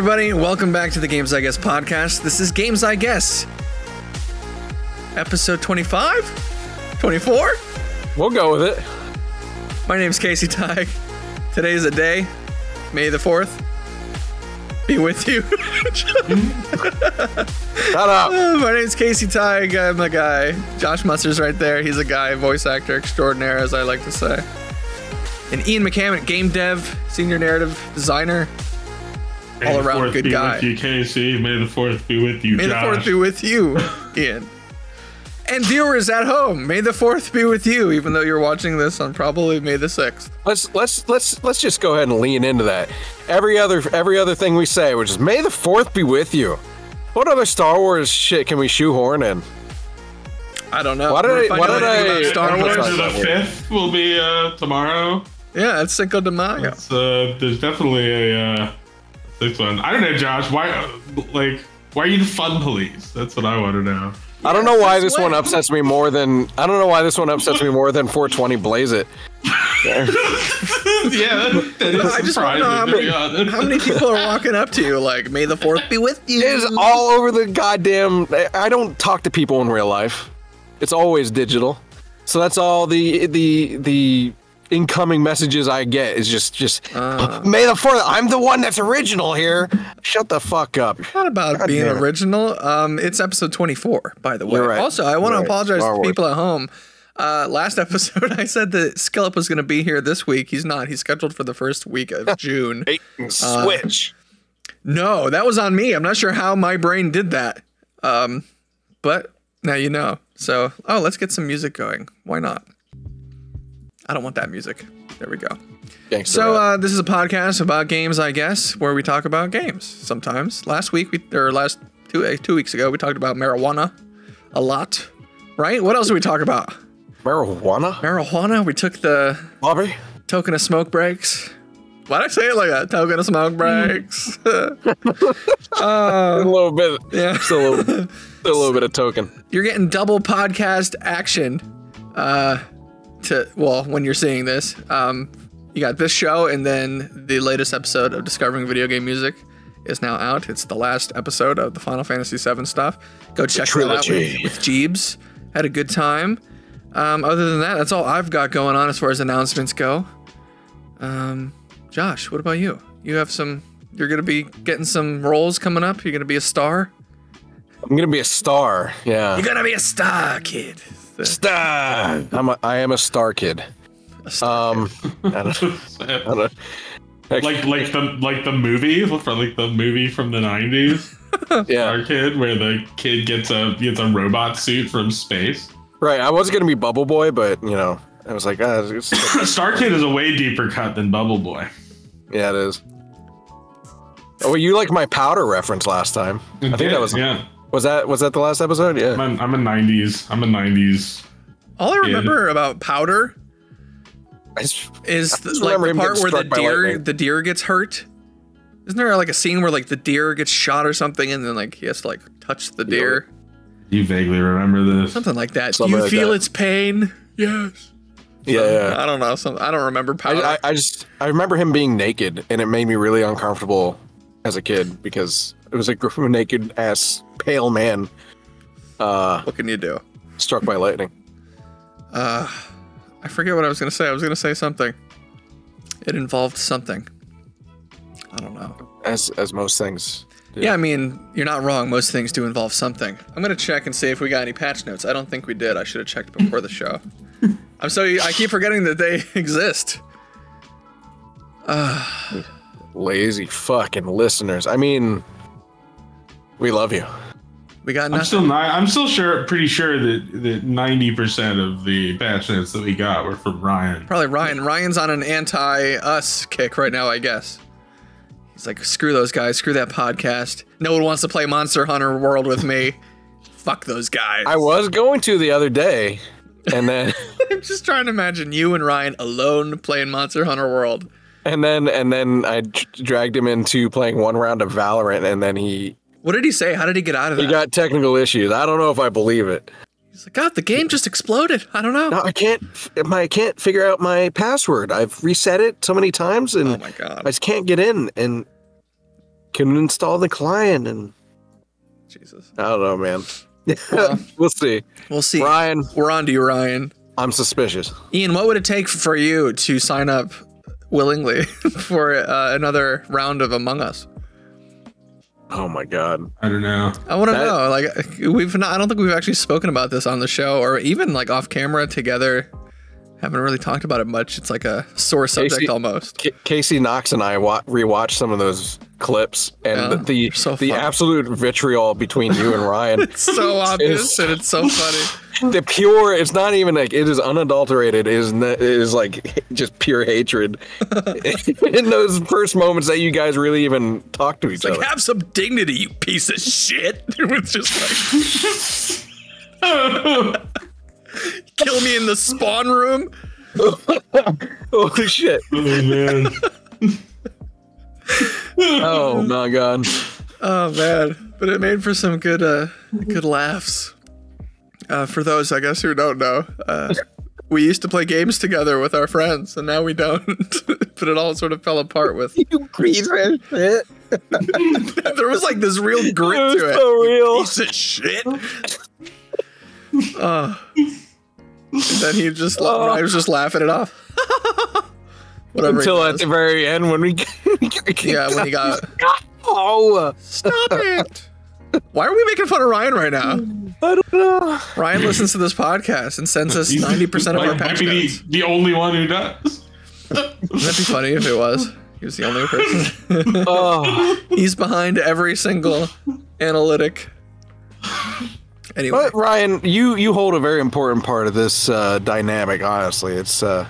everybody. Welcome back to the Games I Guess podcast. This is Games I Guess, episode 25? 24? We'll go with it. My name's Casey Tig. Today is a day, May the 4th. Be with you. Shut up. My name's Casey Tig. I'm a guy. Josh Muster's right there. He's a guy, voice actor extraordinaire, as I like to say. And Ian McCammon, game dev, senior narrative designer. May all around fourth good be guy. With you, Casey. May the fourth be with you, May the 4th be with you, Ian. And viewers at home, may the 4th be with you, even though you're watching this on probably May the 6th. Let's let's let's let's just go ahead and lean into that. Every other every other thing we say, which is May the Fourth be with you. What other Star Wars shit can we shoehorn in? I don't know. Why did We're I- finding why out did I- Star Wars? sorry. the fifth will be uh, tomorrow. Yeah, it's Cinco de Mayo. Uh, there's definitely a uh, sixth one. I don't know, Josh. Why, uh, like, why are you the fun police? That's what I want to know. I don't know why this one upsets me more than I don't know why this one upsets me more than 420 Blaze It. yeah, that, that is I just want to surprising. know how many, how many people are walking up to you like, May the 4th be with you. It is all over the goddamn. I don't talk to people in real life. It's always digital. So that's all the the the incoming messages I get is just just May the fourth. I'm the one that's original here. Shut the fuck up. not about God being original. Um, it's episode 24, by the way. Right. Also, I want to right. apologize Star to Wars. people at home. Uh, last episode, I said that Skill Up was going to be here this week. He's not. He's scheduled for the first week of June. And switch. No, that was on me. I'm not sure how my brain did that. Um, but now you know. So, oh, let's get some music going. Why not? I don't want that music. There we go. Gangster So, uh, this is a podcast about games, I guess, where we talk about games sometimes. Last week, we, or last two uh, two weeks ago, we talked about marijuana a lot, right? What else did we talk about? marijuana, Marijuana. We took the Bobby. token of smoke breaks. Why'd I say it like that? Token of smoke breaks. a little bit. yeah. Still a little, a little bit of token. you're getting double podcast action uh to well when you're seeing this um you got this show and then the latest episode of discovering video game music is now out. It's the last episode of the final fantasy VII stuff. Go check that out with, with jeebs. Had a good time. Um other than that that's all i've got going on as far as announcements go. Um josh what about you? You have some you're gonna be getting some roles coming up? You're gonna be a star? I'm gonna be a star. Yeah. you're gonna be a star kid Star. I'm a, I am a star kid. Um, I don't, I don't, like, like the like the movie from like the movie from the '90s, yeah. our kid, where the kid gets a gets a robot suit from space. Right. I was gonna be Bubble Boy, but you know, I was like, ah, it's, Star Kid is a way deeper cut than Bubble Boy. yeah, it is. Oh, well, you like my powder reference last time. I think that was yeah. Was that was that the last episode? Yeah. I'm a, I'm a '90s. I'm a '90s. All I remember about Powder I just, is the, just like the part where the deer lightning. the deer gets hurt. Isn't there like a scene where like the deer gets shot or something, and then like he has to like touch the deer, You vaguely remember this? something like that. Something Do you like feel that. its pain? Yes. yeah, yeah. I don't know. Some I don't remember Powder. I, I, I just I remember him being naked, and it made me really uncomfortable as a kid because it was like a naked ass pale man uh, what can you do? struck by lightning. Uh, I forget what I was gonna say. I was gonna say something. It involved something. I don't know. As as most things. do. Yeah, I mean, you're not wrong. Most things do involve something. I'm gonna check and see if we got any patch notes. I don't think we did. I should have checked before the show. I'm so I keep forgetting that they exist. Lazy fucking listeners. I mean, we love you. We got I'm still not. I'm still sure, pretty sure that that 90 percent of the patch notes that we got were from Ryan. Probably Ryan. Ryan's on an anti-us kick right now, I guess. He's like, screw those guys. Screw that podcast. No one wants to play Monster Hunter World with me. Fuck those guys. I was going to the other day, and then I'm just trying to imagine you and Ryan alone playing Monster Hunter World. And then and then I d- dragged him into playing one round of Valorant, and then he What did he say? How did he get out of it? he got technical issues. I don't know if I believe it. He's like, God, the game just exploded. I don't know. No, I can't. f- My I can't figure out my password. I've reset it so many times, and Oh my God. I just can't get in. And can't install the client, and Jesus. I don't know, man. Well- we'll see. We'll see. Ryan, We're on to you, Ryan. I'm suspicious. Ian, what would it take for you to sign up willingly for uh, another round of Among Us? Oh my god. I don't know. I want to That- know. Like, we've not. I don't think we've actually spoken about this on the show, or even like off camera together. Haven't really talked about it much. It's like a sore subject Casey- almost. K- Casey Knox and I wa- rewatched some of those clips, and Yeah, the the, so the fun. absolute vitriol between you and Ryan. It's so obvious and it's so funny. the pure it's not even like it is unadulterated it is n- it is like just pure hatred in those first moments that you guys really even talk to each Like, other Like have some dignity, you piece of shit. It was just like, kill me in the spawn room. holy shit Oh man. oh my god Oh man, but it made for some good, uh, good laughs. Uh, for those, I guess, who don't know, uh, we used to play games together with our friends, and now we don't. but it all sort of fell apart with. you piece of shit there was like this real grit It was to it. so real. Piece of shit. Uh, and then he just, la- Oh. I was just laughing it off. Whatever. he until at the very end when we yeah, when he got. oh Stop it! Why are we making fun of Ryan right now? i don't know Ryan listens to this podcast and sends us ninety percent of our might- might be the, the only one who does. Wouldn't that be funny if it was? He was the only person. oh He's behind every single analytic. Anyway, but ryan you you hold a very important part of this uh dynamic honestly it's uh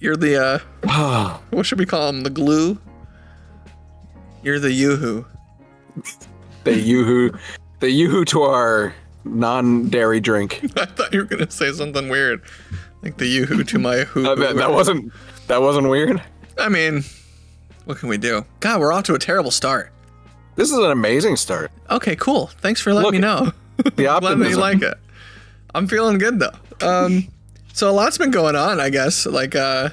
you're the uh, what should we call him? The glue. You're the yoo-hoo. the yoo-hoo the yoo-hoo to our non-dairy drink I thought you were gonna say something weird, like the yoo-hoo to my hoo. That, that wasn't that wasn't weird. I mean, what can we do? God, we're off to a terrible start. This is an amazing start. Okay, cool. Thanks for letting Look, me know. The Glad that you like it. I'm feeling good though. Um, so a lot's been going on, I guess. Like, uh,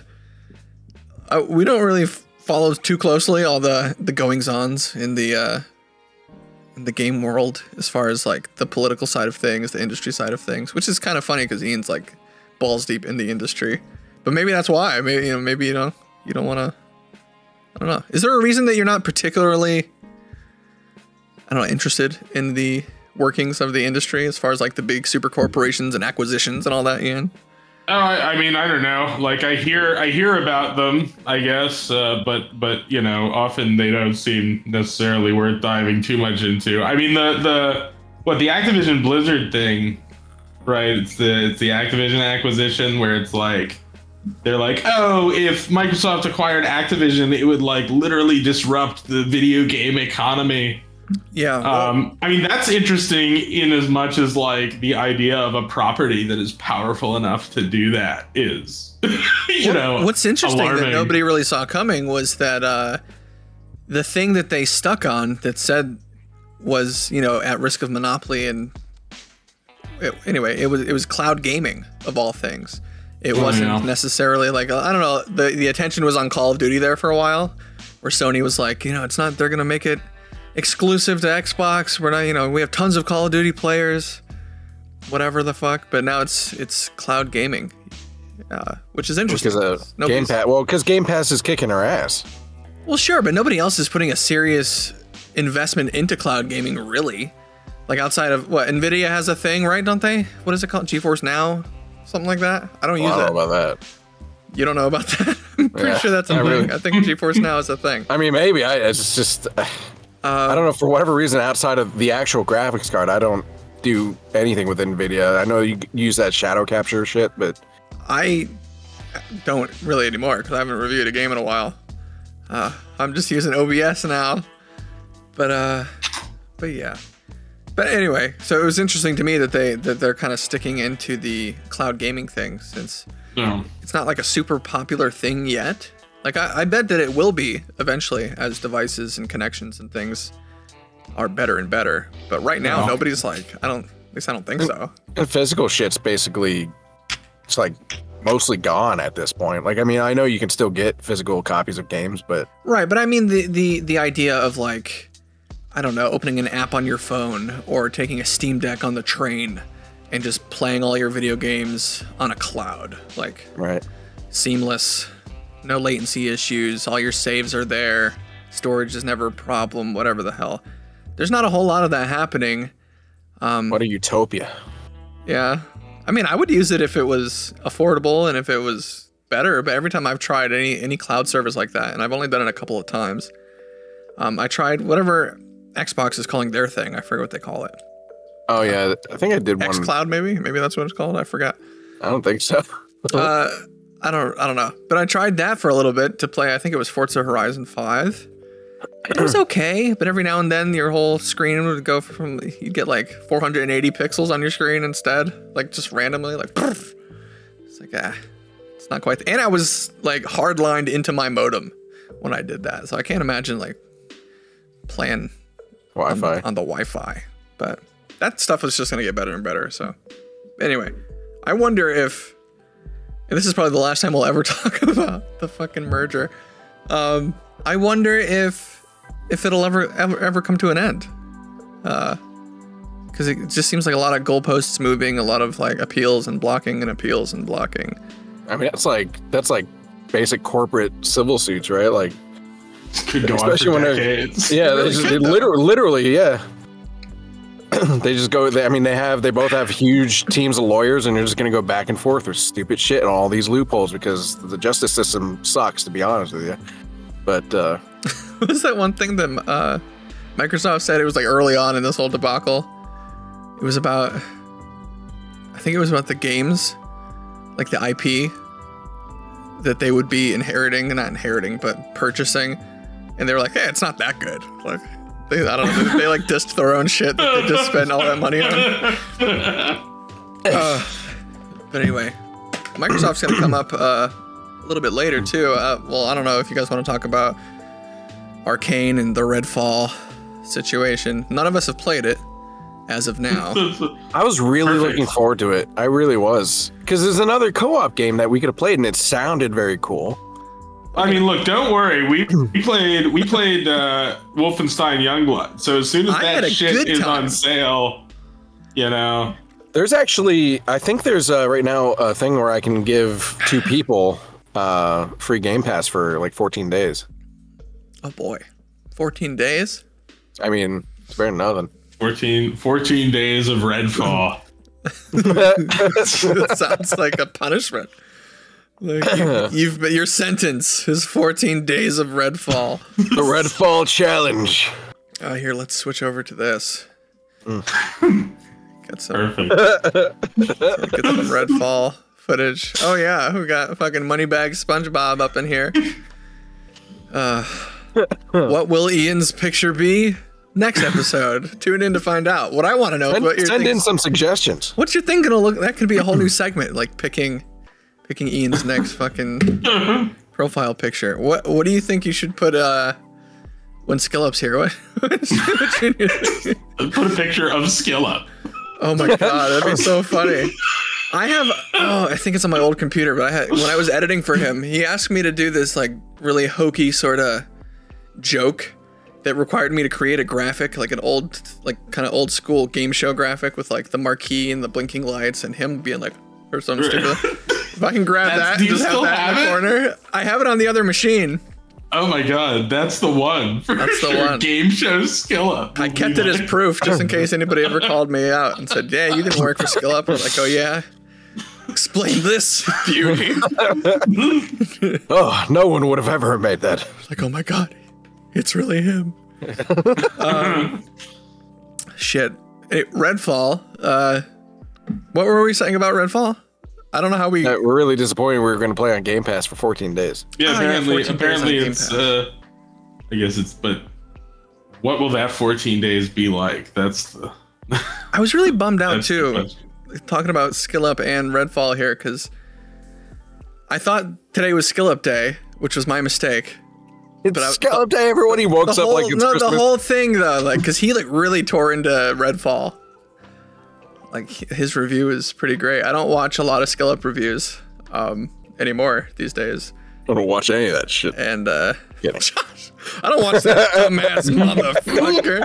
uh we don't really f- follow too closely all the the goings ons in the uh, in the game world, as far as like the political side of things, the industry side of things, which is kind of funny because Ian's like balls deep in the industry. But maybe that's why. Maybe you know. Maybe you know. You don't want to. I don't know. Is there a reason that you're not particularly I don't know, interested in the workings of the industry as far as like the big super corporations and acquisitions and all that, Ian? Oh, I, I mean, I don't know. Like, I hear, I hear about them, I guess, uh, but, but you know, often they don't seem necessarily worth diving too much into. I mean, the, the, what the Activision Blizzard thing, right? It's the, it's the Activision acquisition where it's like, they're like, oh, if Microsoft acquired Activision, it would like literally disrupt the video game economy. Yeah. Um, I mean, that's interesting in as much as like the idea of a property that is powerful enough to do that is, you know, What's interesting that nobody really saw coming was that uh, the thing that they stuck on that said was, you know, at risk of monopoly and it- anyway, it was it was cloud gaming of all things. It Oh, wasn't yeah. necessarily like I don't know. The the attention was on Call of Duty there for a while, where Sony was like, you know, it's not they're gonna make it exclusive to Xbox. We're not, you know, we have tons of Call of Duty players, whatever the fuck. But now it's it's cloud gaming, uh, which is interesting. Because uh, Game Pass. Well, because Game Pass is kicking our ass. Well, sure, but nobody else is putting a serious investment into cloud gaming, really. Like outside of what Nvidia has a thing, right? Don't they? What is it called? GeForce Now, something like that. I don't Well, use I it. don't know about that. You don't know about that? I'm pretty Yeah, sure that's a I thing. really- I think GeForce Now is a thing. I mean, maybe I. It's just. I don't know. For whatever reason, outside of the actual graphics card, I don't do anything with Nvidia. I know you use that shadow capture shit, but I don't really anymore because I haven't reviewed a game in a while. Uh, I'm just using OBS now. But uh, but yeah. But anyway, so it was interesting to me that they that they're kind of sticking into the cloud gaming thing since No. it's not like a super popular thing yet. Like I, I bet that it will be eventually as devices and connections and things are better and better. But right now, No. nobody's like I don't. At least I don't think so. and physical shit's basically it's like mostly gone at this point. Like, I mean, I know you can still get physical copies of games, but Right, but I mean the the the idea of like I don't know, opening an app on your phone or taking a Steam Deck on the train and just playing all your video games on a cloud. Like Right. seamless, no latency issues, all your saves are there, storage is never a problem, whatever the hell. There's not a whole lot of that happening. Um, What a utopia. Yeah. I mean, I would use it if it was affordable and if it was better, but every time I've tried any any cloud service like that, and I've only done it a couple of times, um, I tried whatever Xbox is calling their thing. I forget what they call it. Oh yeah, I think I did one. X Cloud, maybe? Maybe that's what it's called. I forgot. I don't think so. Uh, I don't, I don't know. But I tried that for a little bit to play. I think it was Forza Horizon Five. It was okay, but every now and then your whole screen would go from you'd get like 480 pixels on your screen instead, like just randomly, like. poof. It's like ah, it's not quite. And I was like hardlined into my modem when I did that, so I can't imagine like playing Wi-Fi. on the Wi-Fi. But that stuff is just gonna get better and better. So anyway, I wonder if, and this is probably the last time we'll ever talk about the fucking merger. Um, I wonder if if it'll ever ever ever come to an end. Because it just seems like a lot of goalposts moving, a lot of like appeals and blocking and appeals and blocking. I mean, that's like that's like basic corporate civil suits, right? Like, Could go on for when they're- decades. yeah, really just, could, literally, literally, yeah. they just go. They, I mean, they have they both have huge teams of lawyers, and you're just gonna go back and forth with stupid shit and all these loopholes because the justice system sucks, to be honest with you. But uh, was that one thing that uh, Microsoft said? It was like early on in this whole debacle. It was about, I think it was about the games, like the IP that they would be inheriting, and not inheriting, but purchasing. And they were like, "Hey, it's not that good." Like, they, I don't know. They, they like dissed their own shit that they just spent all that money on. Uh, but anyway, Microsoft's gonna come up uh, a little bit later too. Uh, well, I don't know if you guys want to talk about Arkane and the Redfall situation. None of us have played it as of now. I was really Perfect. looking forward to it. I really was because there's another co-op game that we could have played, and it sounded very cool. I mean, look, don't worry. We we played we played uh, Wolfenstein Youngblood. So as soon as I had that shit good is time. on sale, you know, There's actually, I think there's uh, right now a thing where I can give two people uh, free Game Pass for like 14 days. oh boy, 14 days. I mean, it's better than nothing. 14, 14 days of Redfall. that sounds like a punishment. Like you, you've been, your sentence is 14 days of Redfall. the Redfall Challenge. Oh, here, let's switch over to this. Mm. Get some, Perfect. get some Redfall footage. Oh yeah, we got fucking Moneybag SpongeBob up in here. Uh, what will Ian's picture be? Next episode. Tune in to find out. What I want to know is Send, what your send thing- in some suggestions. What's your thing gonna look? That could be a whole new segment, like picking, picking Ian's next fucking profile picture. What What do you think you should put? Uh, when Skillup's here, what? what should you? Put a picture of Skill Up. Oh my god, that'd be so funny. I have oh, I think it's on my old computer, but I had when I was editing for him, he asked me to do this like really hokey sort of joke that required me to create a graphic, like an old like kind of old school game show graphic with like the marquee and the blinking lights and him being like or something stupid. If I can grab That's- that do you just have still that in the have it? corner. I have it on the other machine. Oh my god, that's the one. For That's the sure. one. Game show Skill Up. I kept it as proof just in case anybody ever called me out and said, "Yeah, you didn't work for Skill Up." I was like, "Oh yeah." Explain this, beauty. Oh, no one would have ever made that. like, oh my god, it's really him. um, shit. Hey, Redfall. Uh, what were we saying about Redfall? I don't know how we. Uh, we're really disappointed we were going to play on Game Pass for 14 days. Yeah, Oh, apparently, 14 apparently it's. Uh, I guess it's. But what will that 14 days be like? That's the. I was really bummed out too, talking about Skill Up and Redfall here, because I thought today was Skill Up Day, which was my mistake. It's But I- Scallop Day. Everyone he woke up whole, like it's no, Christmas. the whole thing though, like, cause he like really tore into Redfall. Like his review is pretty great. I don't watch a lot of skill up reviews um, anymore these days, I don't watch any of that shit. and uh, kidding. I don't watch that dumbass motherfucker.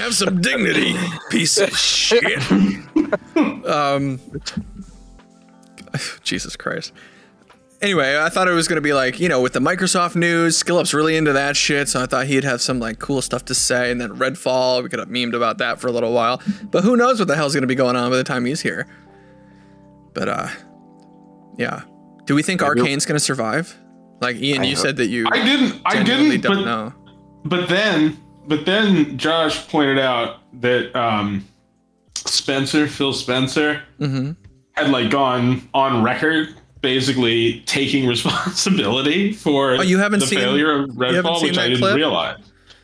Have some dignity, piece of shit. Um, Jesus Christ. Anyway, I thought it was gonna be like you know with the Microsoft news, SkillUp's really into that shit, so I thought he'd have some like cool stuff to say. And then Redfall, we could have memed about that for a little while, but who knows what the hell's gonna be going on by the time he's here. But uh, yeah. Do we think Arkane's gonna survive? Like Ian, you hope- said that you I didn't. I didn't. don't but, know. but then, but then Josh pointed out that um, Spencer, Phil Spencer, Mm-hmm. had like gone on record basically taking responsibility for Oh, you haven't the seen- failure of haven't Redfall, which I didn't clip? realize.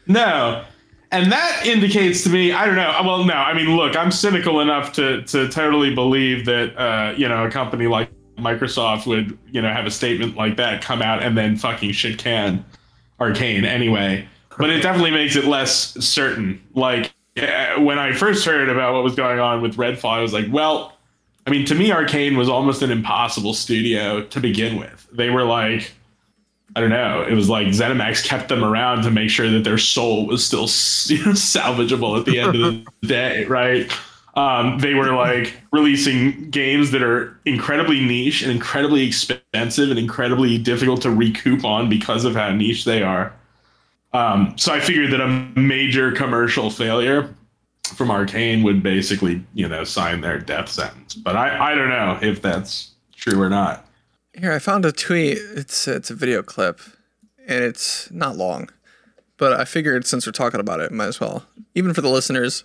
No. And that indicates to me, I don't know. Well, no, I mean, look, I'm cynical enough to to totally believe that uh, you know a company like Microsoft would you know have a statement like that come out and then fucking shit can Arkane anyway. But it definitely makes it less certain. Like eh, when I first heard about what was going on with Redfall, I was like, well, I mean, to me, Arkane was almost an impossible studio to begin with. They were like, I don't know. It was like ZeniMax kept them around to make sure that their soul was still you know, salvageable at the end of the day, right? Um, they were like releasing games that are incredibly niche and incredibly expensive and incredibly difficult to recoup on because of how niche they are. Um, so I figured that a major commercial failure from Arkane would basically, you know, sign their death sentence. But I, I don't know if that's true or not. Here, I found a tweet. It's it's a video clip, and it's not long, but I figured since we're talking about it, might as well, even for the listeners,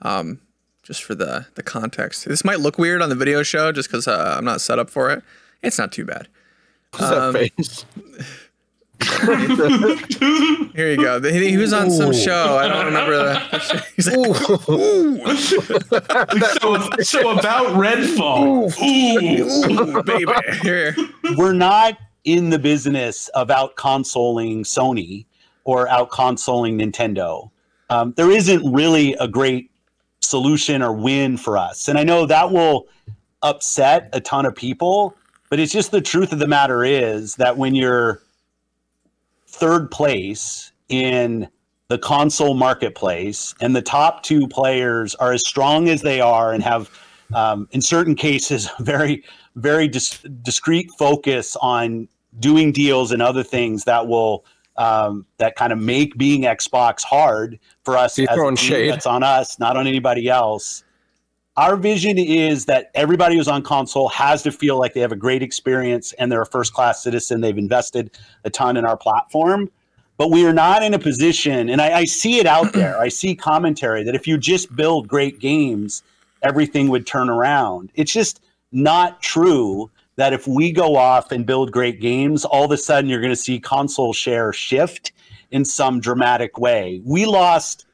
um, just for the the context. This might look weird on the video show, just because uh, I'm not set up for it. It's not too bad. What's Um, that face? Here you go. He, he was on some show. I don't remember the. the show. He's like, so, so about Redfall. Ooh. "Ooh, baby, here. we're not in the business of out consoling Sony or out consoling Nintendo. Um, there isn't really a great solution or win for us. And I know that will upset a ton of people, but it's just the truth of the matter is that when you're third place in the console marketplace and the top two players are as strong as they are and have um, in certain cases a very very dis- discrete focus on doing deals and other things that will um, that kind of make being xbox hard for us You're as a throwing shade. that's on us not on anybody else our vision is that everybody who's on console has to feel like they have a great experience and they're a first class citizen. They've invested a ton in our platform. But we are not in a position, and I, I see it out there. I see commentary that if you just build great games, everything would turn around. It's just not true that if we go off and build great games, all of a sudden you're going to see console share shift in some dramatic way. We lost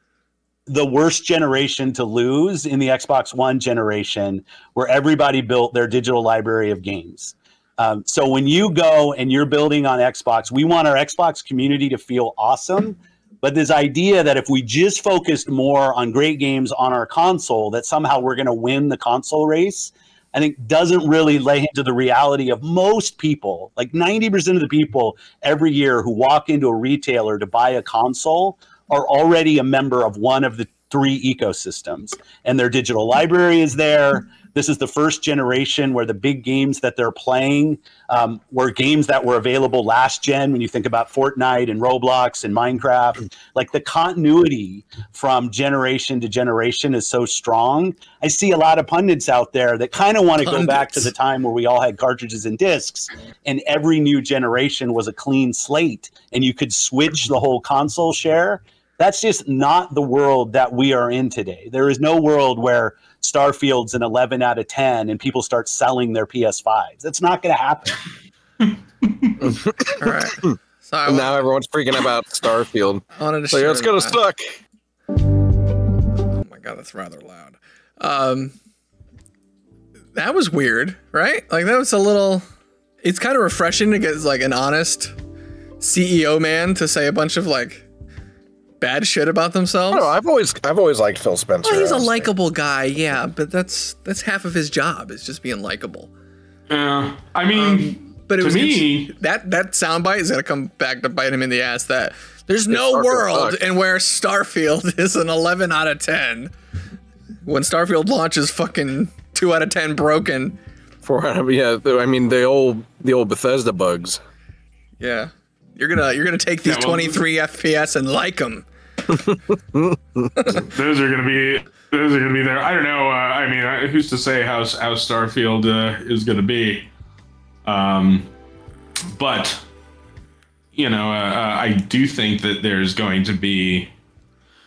the worst generation to lose in the Xbox One generation, where everybody built their digital library of games. Um, so when you go and you're building on Xbox, we want our Xbox community to feel awesome. But this idea that if we just focused more on great games on our console, that somehow we're going to win the console race, I think doesn't really lay into the reality of most people. Like 90% of the people every year who walk into a retailer to buy a console are already a member of one of the three ecosystems, and their digital library is there. This is the first generation where the big games that they're playing um, were games that were available last gen. When you think about Fortnite and Roblox and Minecraft, like the continuity from generation to generation is so strong. I see a lot of pundits out there that kind of want to go back to the time where we all had cartridges and discs, and every new generation was a clean slate, and you could switch the whole console share. That's just not the world that we are in today. There is no world where Starfield's an 11 out of 10 and people start selling their PS5s. That's not going to happen. All right. So And now everyone's freaking about Starfield. wanted to So share it's gonna suck. Oh my god, that's rather loud. Um, that was weird, right? Like that was a little. It's kind of refreshing to get like an honest CEO man to say a bunch of like bad shit about themselves. No. I've always, I've always liked Phil Spencer. Well, he's a likable guy, yeah, but that's that's half of his job is just being likable. Yeah. I mean, um, But it To was me- that that soundbite is gonna come back to bite him in the ass. That there's no Starfield world sucks. in where Starfield is an 11 out of 10. When Starfield launches, fucking two out of 10 broken. For yeah, I mean the old the old Bethesda bugs. Yeah, you're gonna you're gonna take these Yeah, well- 23 FPS and like them. Those are gonna be those are gonna be there. I don't know. Uh, I mean, uh, who's to say how how Starfield uh, is gonna be? Um, but you know, uh, uh, I do think that there's going to be.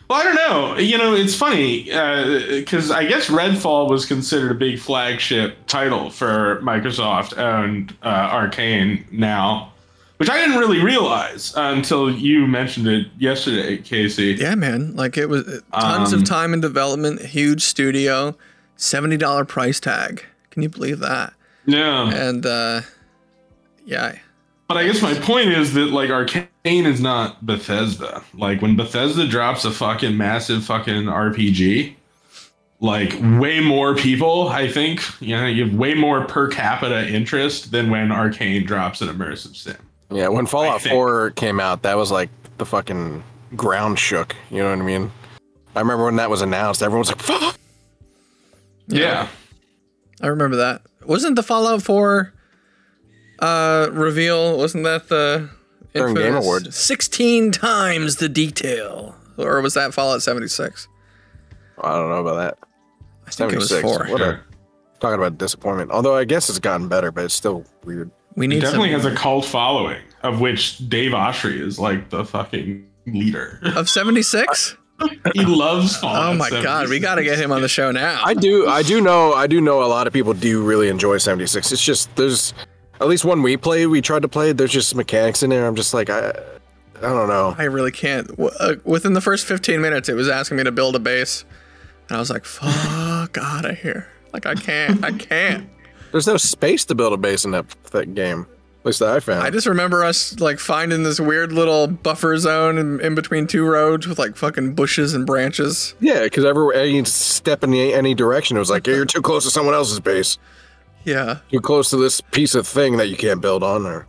Well, I don't know. You know, it's funny because I guess Redfall was considered a big flagship title for Microsoft and uh, Arkane now, which I didn't really realize until you mentioned it yesterday, Casey. Yeah, man. Like it was tons Um, of time in development, huge studio, seventy dollar price tag. Can you believe that? Yeah. And uh, yeah, But I guess my point is that like Arkane is not Bethesda. Like when Bethesda drops a fucking massive fucking RPG, like way more people, I think, you know, you have way more per capita interest than when Arkane drops an immersive sim. Yeah, when Fallout 4 came out, that was like the fucking ground shook. You know what I mean? I remember when that was announced, everyone was like, "Fuck!" Yeah. I remember that. Wasn't the Fallout 4 uh, reveal? Wasn't that the During Game infamous Awards. Sixteen times the detail, or was that Fallout 76? I don't know about that. I think it was 76. four. What Sure. a, talking about disappointment. Although I guess it's gotten better, but it's still weird. We It definitely some has a cult following, of which Dave Oshry is like the fucking leader. of 76. he loves Fallout. Oh my god, we got to get him on the show now. I do, I do know, I do know a lot of people do really enjoy 76. It's just there's at least one we play, we tried to play. There's just mechanics in there. I'm just like, I, I don't know. I really can't. Uh, within the first 15 minutes, it was asking me to build a base, and I was like, "Fuck out of here!" Like I can't, I can't. There's no space to build a base in that, that game. At least that I found. I just remember us like finding this weird little buffer zone in, in between two roads with like fucking bushes and branches. yeah, because every any step in the, any direction, it was like, you're too close to someone else's base. Yeah, Too close to this piece of thing that you can't build on there.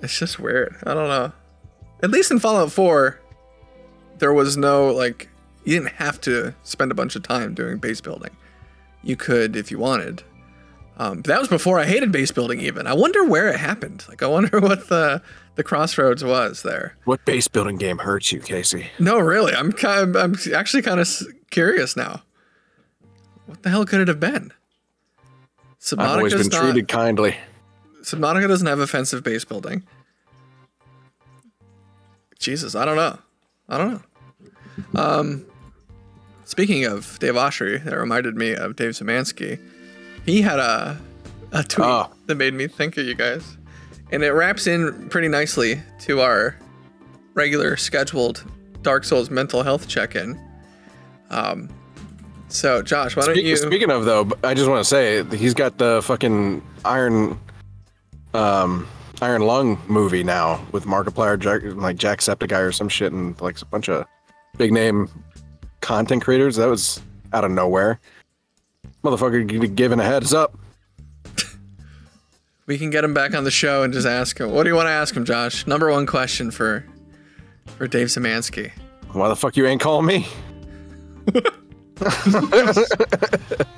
it's just weird. I don't know. At least in Fallout 4, there was no like you didn't have to spend a bunch of time doing base building. You could if you wanted. Um, that was before I hated base building. Even I wonder where it happened. Like I wonder what the the crossroads was there. What base building game hurts you, Casey? No, really, I'm kind. Of, I'm actually kind of curious now. What the hell could it have been? I've always been not. treated kindly. Subnautica doesn't have offensive base building. Jesus, I don't know. I don't know. Um, speaking of Dave Oshry, that reminded me of Dave Szymanski. He had a a tweet Oh. that made me think of you guys, and it wraps in pretty nicely to our regular scheduled Dark Souls mental health check-in. Um, so Josh, why don't you? Speaking of though, I just want to say he's got the fucking Iron, um, Iron Lung movie now with Markiplier, Jack, like Jacksepticeye or some shit, and like a bunch of big name content creators. That was out of nowhere. Motherfucker g- giving a heads up. We can get him back on the show and just ask him. What do you want to ask him, Josh? Number one question for for Dave Szymanski. Why the fuck you ain't calling me?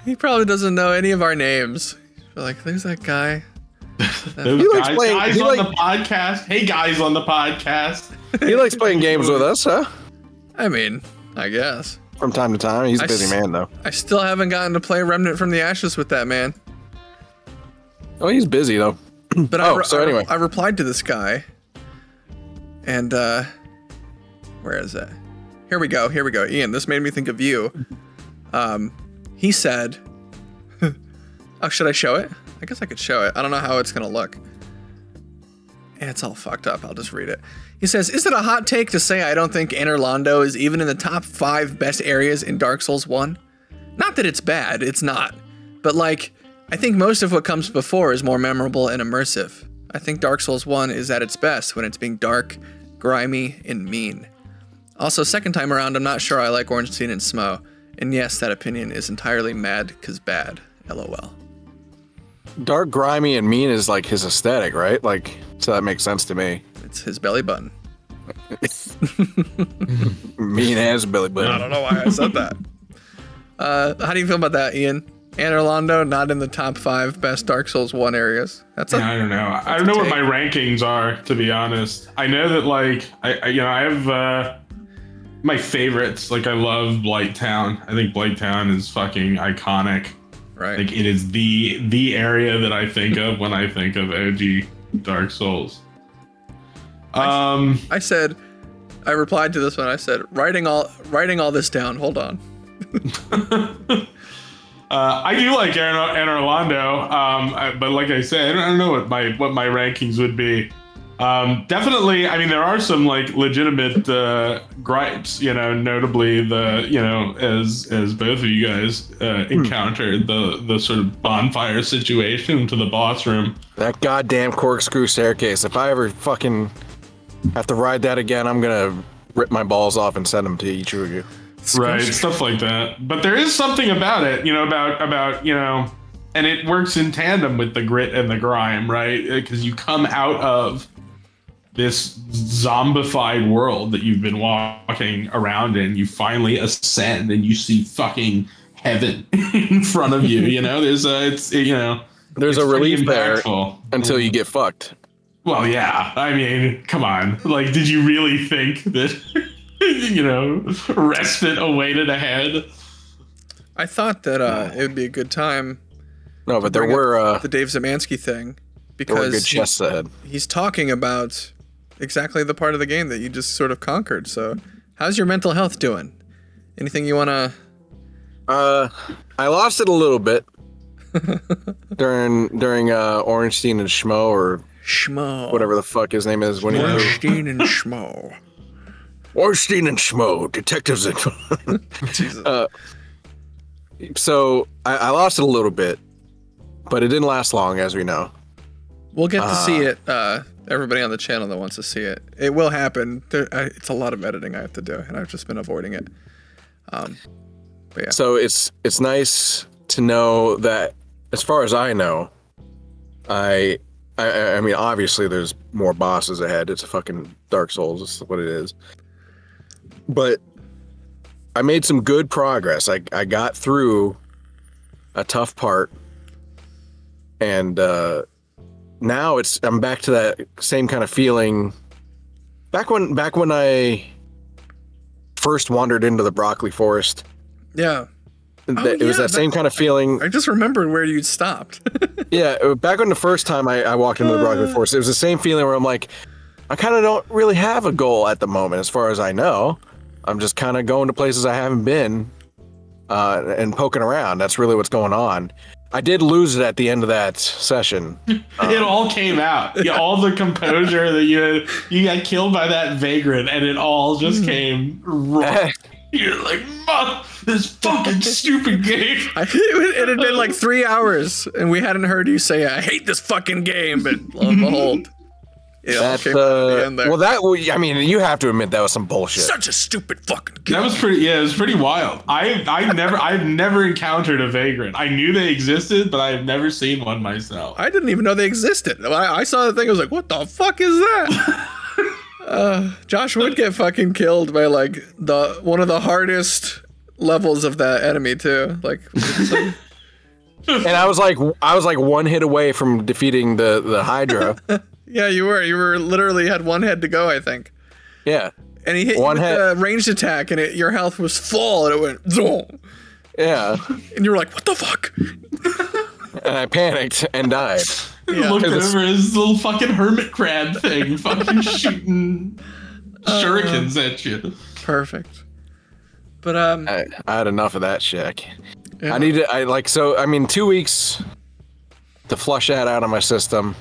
He probably doesn't know any of our names. We're like, there's that guy. Those He likes guys, playing- guys he on like- the podcast. Hey guys on the podcast. He likes playing games with us, huh? I mean, I guess. From time to time. He's a I busy man though. I still haven't gotten to play Remnant from the Ashes with that man. Oh, he's busy though. But I, Oh, re- so I- anyway. I replied to this guy, and uh, where is it? Here we go. Here we go. Ian, this made me think of you. Um, he said, "Oh, should I show it? I guess I could show it. I don't know how it's gonna look. And it's all fucked up. I'll just read it. He says, "Is it a hot take to say I don't think Anor Londo is even in the top five best areas in Dark Souls One? Not that it's bad. It's not. But like." I think most of what comes before is more memorable and immersive. I think Dark Souls 1 is at its best when it's being dark, grimy, and mean. Also, second time around, I'm not sure I like Orange Ornstein and Smough. And yes, that opinion is entirely mad cause bad. LOL. dark, grimy, and mean is like his aesthetic, right? Like, so that makes sense to me. It's his belly button. Mean as Billy I don't know why I said that. Uh, how do you feel about that, Ian? Anor Londo not in the top five best Dark Souls one areas. That's a, I don't know. I don't know what my rankings are, to be honest. I know that like I, I you know I have uh, my favorites. Like I love Blight Town. I think Blight Town is fucking iconic. right. Like it is the the area that I think of when I think of OG Dark Souls. Um, I said, I replied to this one. I said, writing all writing all this down. Hold on. uh, I do like Aaron and Orlando, um, I- but like I said, I don't know what my what my rankings would be. Um, definitely, I mean, there are some like legitimate uh, gripes. You know, notably the you know as as both of you guys uh, encountered the the sort of bonfire situation to the boss room. That goddamn corkscrew staircase. If I ever fucking have to ride that again, I'm gonna rip my balls off and send them to each of you. right stuff like that but there is something about it you know about about you know and it works in tandem with the grit and the grime right because you come out of this zombified world that you've been walking around in you finally ascend and you see fucking heaven in front of you you know there's a it's you know There's a relief there until you get fucked. Well, yeah. I mean, come on. Like, did you really think that, you know, respite awaited ahead? I thought that uh, it would be a good time No, but there were uh, the Dave Szymanski thing there were because good he- ahead. he's talking about exactly the part of the game that you just sort of conquered. So, how's your mental health doing? Anything you want to? Uh, I lost it a little bit during during uh Ornstein and Schmo or Schmo. whatever the fuck his name is when he Ornstein and Schmo. Ornstein and Schmo detectives. Jesus. uh, so I, I lost it a little bit, but it didn't last long, as we know. We'll get to see uh, it. Uh, everybody on the channel that wants to see it, it will happen. There, I, it's a lot of editing I have to do, and I've just been avoiding it. Um, but yeah, So it's it's nice to know that, as far as I know, I I, I mean obviously there's more bosses ahead. It's a fucking Dark Souls. It's what it is. But I made some good progress. I I got through a tough part, and uh, now it's I'm back to that same kind of feeling. Back when back when I first wandered into the broccoli forest yeah. th- Oh, it was yeah, that same kind of feeling. I just remembered where you stopped. Yeah, uh, back when the first time I, I walked into the Broadway forest, it was the same feeling where I'm like, I kind of don't really have a goal at the moment, as far as I know. I'm just kind of going to places I haven't been uh, and poking around. That's really what's going on. I did lose it at the end of that session. it all came out. Yeah, all the composure that you had, you got killed by that vagrant, and it all just hmm. came raw. You're like, "Mom, this fucking stupid game. I, it had been like three hours, and we hadn't heard you say, "I hate this fucking game." But lo and behold, it all That's came out at the uh, well, that well, I mean, you have to admit that was some bullshit. Such a stupid fucking game. That was pretty. Yeah, it was pretty wild. I I never I've never encountered a vagrant. I knew they existed, but I've never seen one myself. I didn't even know they existed. I, I saw the thing. I was like, "What the fuck is that?" uh, Josh would get fucking killed by like the one of the hardest levels of that enemy too. Like- and I was like, I was like one hit away from defeating the the Hydra. yeah, you were. You were literally had one head to go, I think. yeah, And he hit One you with head. a ranged attack, and it, your health was full, and it went zoom. yeah. And you were like, "What the fuck?" And I panicked and died. Yeah. Looked over his little fucking hermit crab thing, fucking shooting shurikens at you. Perfect. But um, I, I had enough of that shit. I, yeah. I need to. I like so. I mean, two weeks to flush that out of my system.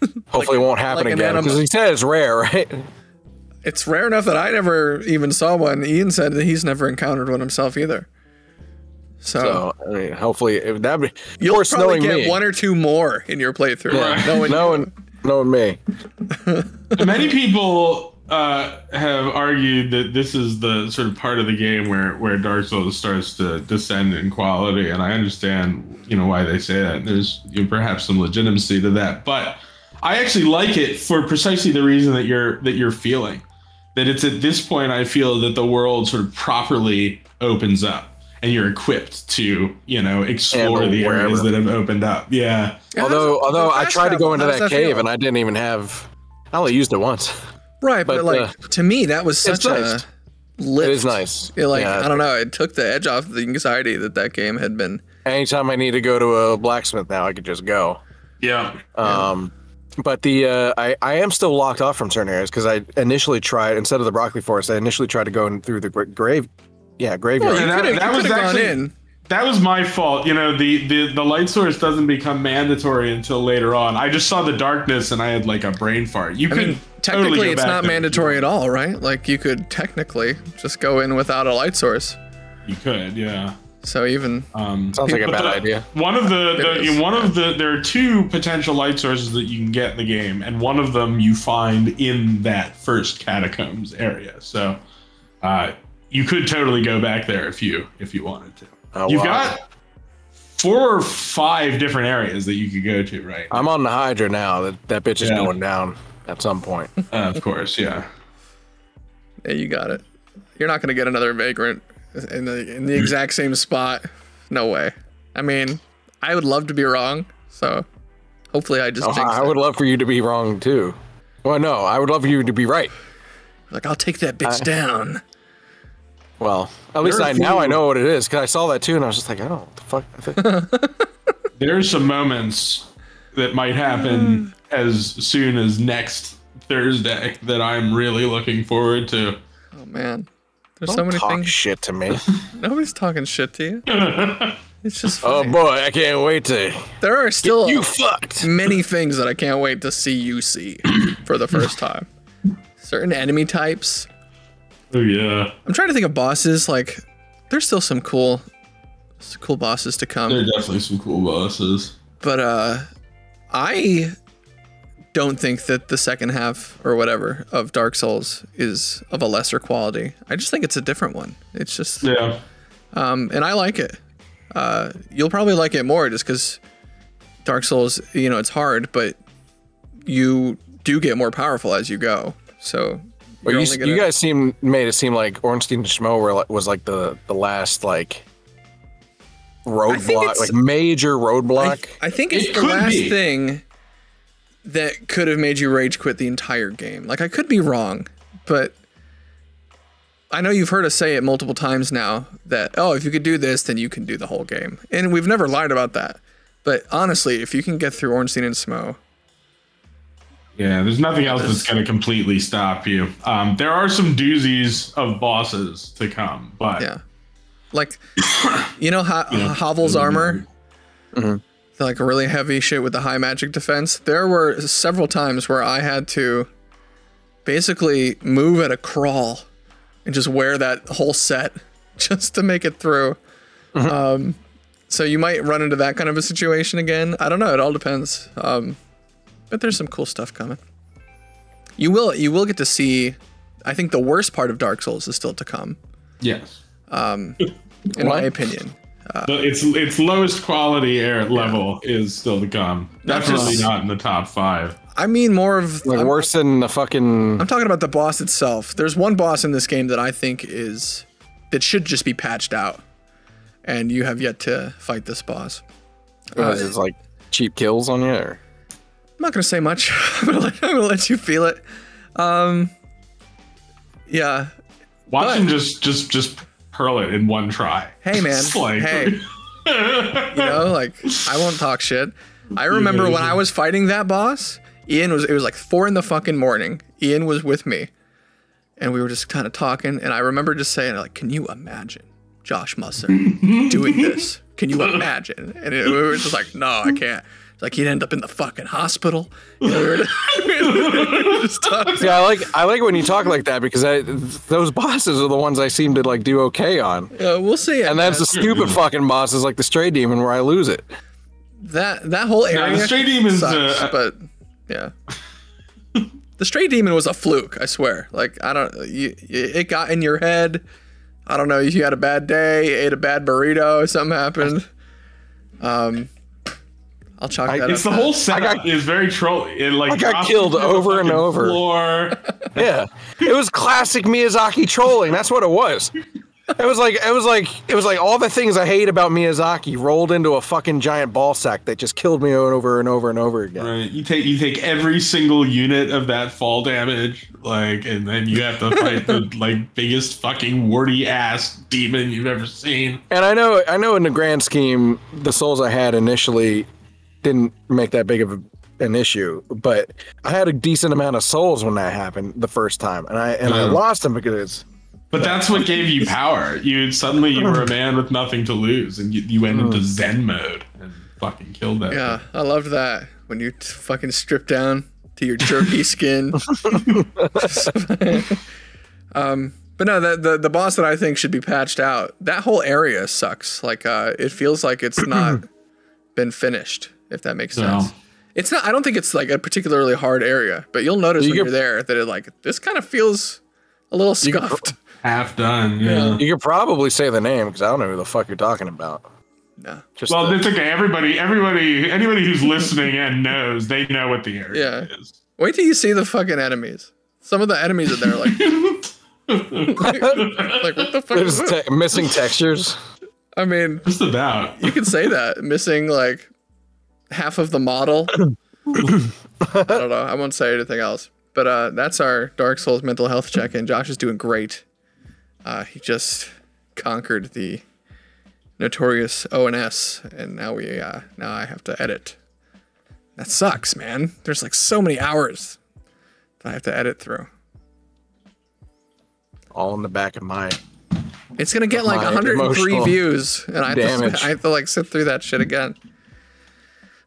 Hopefully, it won't happen like again because he said it's rare, right? it's rare enough that I never even saw one. Ian said that he's never encountered one himself either. So, So I mean, hopefully it, that. Of you'll probably knowing get me, one or two more in your playthrough. Yeah. Knowing you. knowing knowing me. Many people uh, have argued that this is the sort of part of the game where where Dark Souls starts to descend in quality, and I understand you know why they say that. There's you know, perhaps some legitimacy to that, but I actually like it for precisely the reason that you're that you're feeling. That it's at this point I feel that the world sort of properly opens up, and you're equipped to you know explore Handle the areas that have opened up. Yeah. Yeah, although how's- although I fast tried to go into how does that, feel? cave and I didn't even have. I only used it once. right, but, but, like uh, to me that was such nice. a lift. It is nice. Yeah, like Yeah. I don't know, it took the edge off the anxiety that that game had been. Anytime I need to go to a blacksmith now, I could just go. Yeah. Um, but the uh, I I am still locked off from certain areas because I initially tried instead of the broccoli forest, I initially tried to go in through the grave, yeah, graveyard. you that- could that have was gone actually- in. That was my fault. You know, the, the the light source doesn't become mandatory until later on. I just saw the darkness and I had like a brain fart. You I could mean, totally technically, go it's not mandatory at all, right? Like you could technically just go in without a light source. You could, yeah. So even Um, Sounds like a bad the- idea. One of the, the is. one of the there are two potential light sources that you can get in the game, and one of them you find in that first catacombs area. So uh, you could totally go back there if you if you wanted to. Oh, You've wow. got four or five different areas that you could go to, right? I'm on the Hydra now. That that bitch is Yeah. going down at some point. Uh, of course, yeah. yeah, you got it. You're not gonna get another vagrant in the in the exact same spot. No way. I mean, I would love to be wrong. So hopefully, I just Oh, jinxed I it. would love for you to be wrong too. Well, no, I would love for you to be right. Like I'll take that bitch down. Well, at least There are now I know what it is because I saw that too, and I was just like, oh, what the fuck. I think- There are some moments that might happen as soon as next Thursday that I'm really looking forward to. Oh man, there's Don't so many talk things. shit to me. Nobody's talking shit to you. It's just oh boy, I can't wait to. there are still You fucked. many things that I can't wait to see you see for the first time. Certain enemy types. Oh yeah, I'm trying to think of bosses. Like, there's still some cool, some cool bosses to come. there are definitely some cool bosses. but uh, I don't think that the second half or whatever of Dark Souls is of a lesser quality. I just think it's a different one. It's just, Yeah, um, and I like it. Uh, you'll probably like it more just because Dark Souls, you know, it's hard, but you do get more powerful as you go. So, But you're you, only you guys seem made it seem like Ornstein and Smough were was like the the last like roadblock, like major roadblock. I think it's It the last be. thing that could have made you rage quit the entire game. Like I could be wrong, but I know you've heard us say it multiple times now that oh, if you could do this, then you can do the whole game, and we've never lied about that. But honestly, if you can get through Ornstein and Smough, yeah. There's nothing else that's going to completely stop you. Um, there are some doozies of bosses to come, but yeah, like you know how Havel's armor. Mhm. Like really heavy shit with the high magic defense. There were several times where I had to basically move at a crawl and just wear that whole set just to make it through. Um, so you might run into that kind of a situation again. I don't know. It all depends. Um, but there's some cool stuff coming. You will you will get to see. I think the worst part of Dark Souls is still to come, yes, in my opinion. The- its its lowest quality air level is still to come. Definitely just- not in the top five. I mean more of like I'm- worse than the fucking. I'm talking about the boss itself. There's one boss in this game that I think is that should just be patched out, and you have yet to fight this boss. what is it, like cheap kills on you. Or? I'm not gonna say much. I'm gonna let, I'm gonna let you feel it. Um, yeah. Watching But- just just just hurl it in one try. Hey man. Like- hey. You know, like I won't talk shit. I remember when I was fighting that boss. Ian was. It was like four in the fucking morning. Ian was with me, and we were just kind of talking. And I remember just saying, like, "Can you imagine Josh Musser doing this? Can you imagine?" And it, we were just like, "No, I can't." It's like he'd end up in the fucking hospital. You know, we were just, we were just talking. Yeah, I like I like when you talk like that because I, those bosses are the ones I seem to like do okay on, Uh, we'll see. and that's the stupid fucking bosses like the Stray Demon where I lose it. that that whole area. the Stray Demon's, sucks, uh, but yeah. The stray demon was a fluke, I swear. Like I don't, you, you- it got in your head. I don't know. You had a bad day, ate a bad burrito, something happened. Um, I'll chalk I- that It's up. the whole setup got- is very troll. It like I got killed you to over and over. Floor. Yeah, it was classic Miyazaki trolling. That's what it was. It was like it was like it was like all the things I hate about Miyazaki rolled into a fucking giant ball sack that just killed me over and over and over again. Right. You take you take every single unit of that fall damage, like, and then you have to fight the like biggest fucking warty ass demon you've ever seen. And I know I know in the grand scheme, the souls I had initially didn't make that big of a, an issue, but I had a decent amount of souls when that happened the first time, and I and I Mhm. lost them because But that's what gave you power. You suddenly you were a man with nothing to lose, and you, you went into Zen mode and fucking killed that. Yeah, I loved that when you t- fucking strip down to your jerky skin. um, but no, the, the the boss that I think should be patched out. That whole area sucks. Like, uh, it feels like it's not been finished. If that makes No. sense. Um, it's not. I don't think it's like a particularly hard area, but you'll notice You when you're there that it like this kind of feels a little You get- scuffed. Half done. Yeah. you could probably say the name because I don't know who the fuck you're talking about. No. Just Well, the- it's okay. Everybody, everybody, anybody who's listening and knows, they know what the area Yeah. is. Wait till you see the fucking enemies. Some of the enemies in there, are like, like what the fuck there's this? te- missing textures. I mean, Just about. you can say that missing like half of the model. I don't know. I won't say anything else. But uh, that's our Dark Souls mental health check-in. Josh is doing great. Uh, he just conquered the notorious ONS, and now we uh, now I have to edit. That sucks, man. There's like so many hours that I have to edit through. All in the back of my. It's gonna get like 103 views, and I have, to. I have to like sit through that shit again.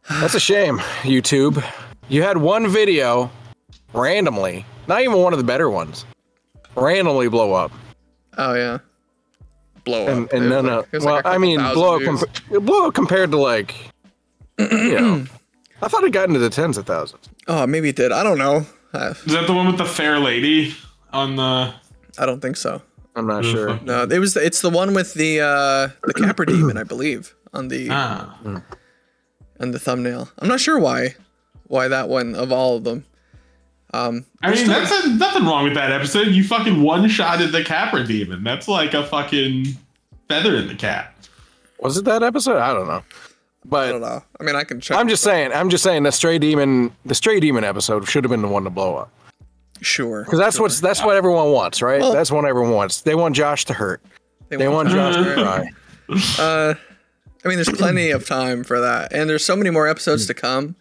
That's a shame, YouTube. You had one video randomly, not even one of the better ones, randomly blow up. Oh yeah, blow up. and It no, was no. like- well, like a I couple mean, blow up, views. compa- blow up compared to like, you know, I thought it got into the tens of thousands. oh, maybe it did. I don't know. I, Is that the one with the fair lady on the? I don't think so. I'm not sure. No, it was. It's the one with the uh, the Capra demon, I believe, on the Ah, on the thumbnail. I'm not sure why, why that one of all of them. Um, I mean, that's a, nothing wrong with that episode. You fucking one shotted the Capra demon. That's like a fucking feather in the cap. Was it that episode? I don't know. But I don't know. I mean, I can check. I'm just saying. I'm just saying the stray demon, the stray demon episode should have been the one to blow up sure because that's what's that's what everyone wants, right? Well- that's what everyone wants. They want Josh to hurt. They want Josh to cry. Uh, I mean, there's plenty of time for that, and there's so many more episodes to come.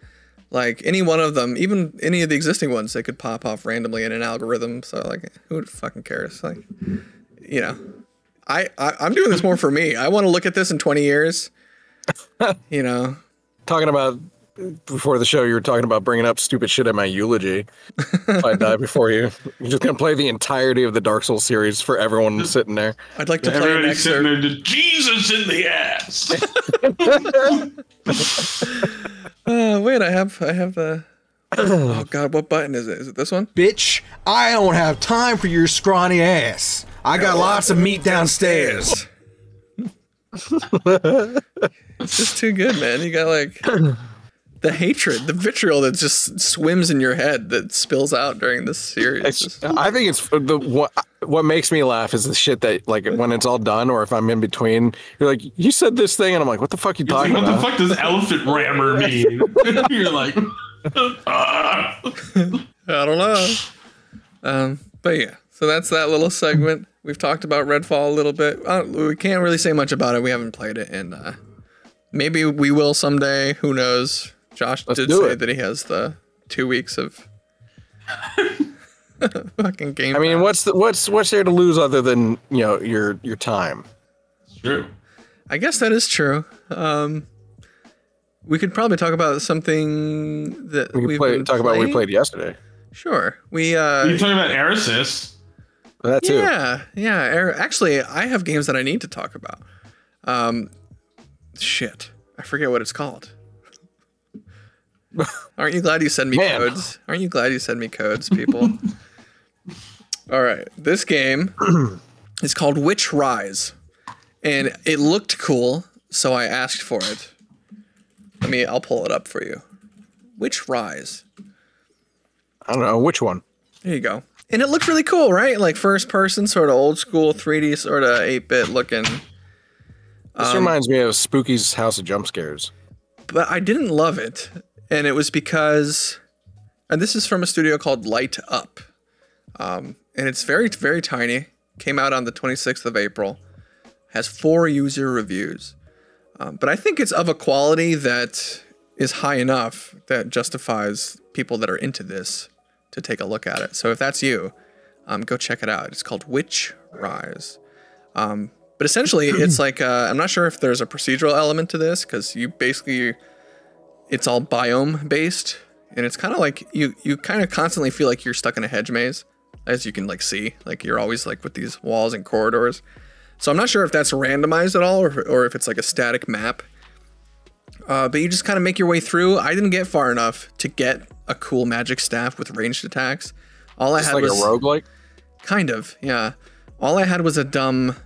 Like any one of them, even any of the existing ones, they could pop off randomly in an algorithm. So like, who the fucking cares? Like, you know, I, I I'm doing this more for me. I want to look at this in 20 years. You know, talking about before the show, you were talking about bringing up stupid shit at my eulogy. if I die before you, you're just gonna play the entirety of the Dark Souls series for everyone sitting there. I'd like to play an Everybody's sitting excerpt. there, to, Jesus in the ass. Uh, wait, I have I have the. Oh God, what button is it? Is it this one? Bitch, I don't have time for your scrawny ass. I got lots of meat downstairs. It's just too good, man. You got like the hatred, the vitriol that just swims in your head that spills out during this series. It's, I think it's the what what makes me laugh is the shit that like when it's all done or if I'm in between, you're like, you said this thing, and I'm like, what the fuck you It's like, talking what the fuck does elephant rammer mean? You're like, ah. I don't know. Um, but yeah, so that's that little segment. We've talked about Redfall a little bit. Uh, we can't really say much about it. We haven't played it, and uh, maybe we will someday. Who knows? Josh Let's did do say it. that he has the two weeks of fucking game. I mean, pass. what's the, what's what's there to lose other than you know your your time? It's true. I guess that is true. Um, we could probably talk about something that We could play, been talk about what we played yesterday. Sure. We uh, You talking about Erisys? That too. Yeah, yeah. Er- Actually, I have games that I need to talk about. Um, shit, I forget what it's called. Aren't you glad you send me Man. codes? Aren't you glad you send me codes, people? All right, this game is called Witch Rise, and it looked cool, so I asked for it. Let me. I'll pull it up for you. Witch Rise. I don't know which one. There you go. And it looked really cool, right? Like first person, sort of old school 3D, sort of 8 bit looking. This Um, reminds me of Spooky's House of Jump Scares. But I didn't love it. And it was because, and this is from a studio called Light Up. Um, and it's very, very tiny. Came out on the 26th of April. Has four user reviews. Um, but I think it's of a quality that is high enough that justifies people that are into this to take a look at it. So if that's you, um, go check it out. It's called Witch Rise. Um, but essentially, it's like uh, I'm not sure if there's a procedural element to this because you basically it's all biome based, and it's kind of like you you kind of constantly feel like you're stuck in a hedge maze, as you can like see, like you're always like with these walls and corridors. So I'm not sure if that's randomized at all, or, or if it's like a static map. Uh, but you just kind of make your way through. I didn't get far enough to get a cool magic staff with ranged attacks. All I It's had like was a roguelike. Kind of, yeah. All I had was a dumb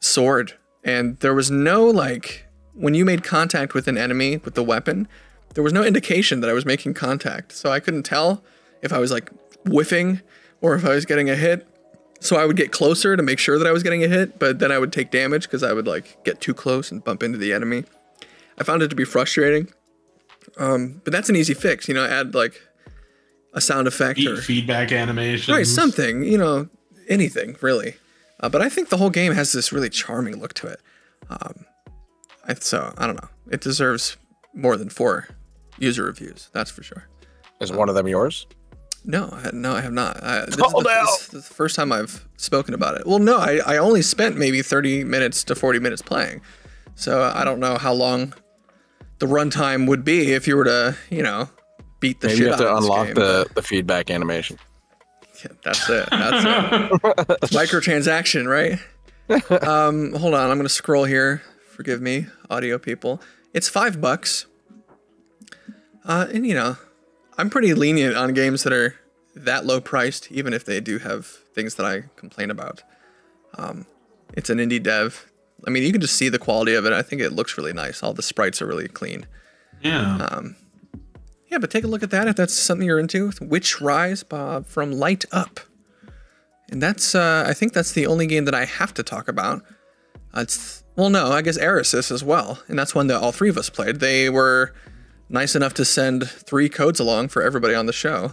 sword, and there was no like when you made contact with an enemy with the weapon, there was no indication that I was making contact, so I couldn't tell if I was like whiffing or if I was getting a hit. So I would get closer to make sure that I was getting a hit, but then I would take damage because I would like get too close and bump into the enemy. I found it to be frustrating. Um, but that's an easy fix, you know, add like a sound effect or feedback animation. Right, something, you know, anything really. Uh, but I think the whole game has this really charming look to it. Um, so I don't know. It deserves more than four user reviews. That's for sure. Is one of them yours? No, I, no, I have not. I, this, is the, out. this is the first time I've spoken about it. Well, no, I, I only spent maybe 30 minutes to 40 minutes playing. So I don't know how long the runtime would be if you were to, you know, beat the Maybe shit you have to out of this unlock game. the, the feedback animation. Yeah, that's it. That's it. Microtransaction, right? Um, hold on, I'm gonna scroll here. Forgive me, audio people. It's five bucks. Uh, and you know, I'm pretty lenient on games that are that low priced, even if they do have things that I complain about. Um, it's an indie dev. I mean, you can just see the quality of it. I think it looks really nice. All the sprites are really clean. Yeah. Yeah, but take a look at that if that's something you're into. Witch Rise uh, from Light Up. And that's, uh, I think that's the only game that I have to talk about. Uh, it's, well, no, I guess Erisys as well. And that's one that all three of us played. They were nice enough to send three codes along for everybody on the show.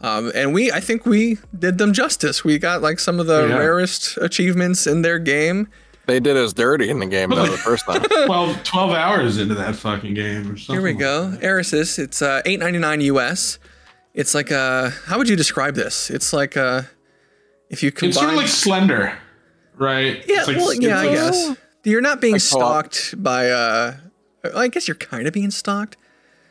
Um, and we, I think we did them justice. We got like some of the Yeah. rarest achievements in their game. They did us dirty in the game though the first time. 12, 12 hours into that fucking game or something. Here we go. Erisys. It's uh, 8.99 US. It's like a. How would you describe this? It's like a. If you combine. It's sort of like Slender, right? yeah. It's like- well, yeah. I it's like- guess you're not being Like stalked by. uh I guess you're kind of being stalked,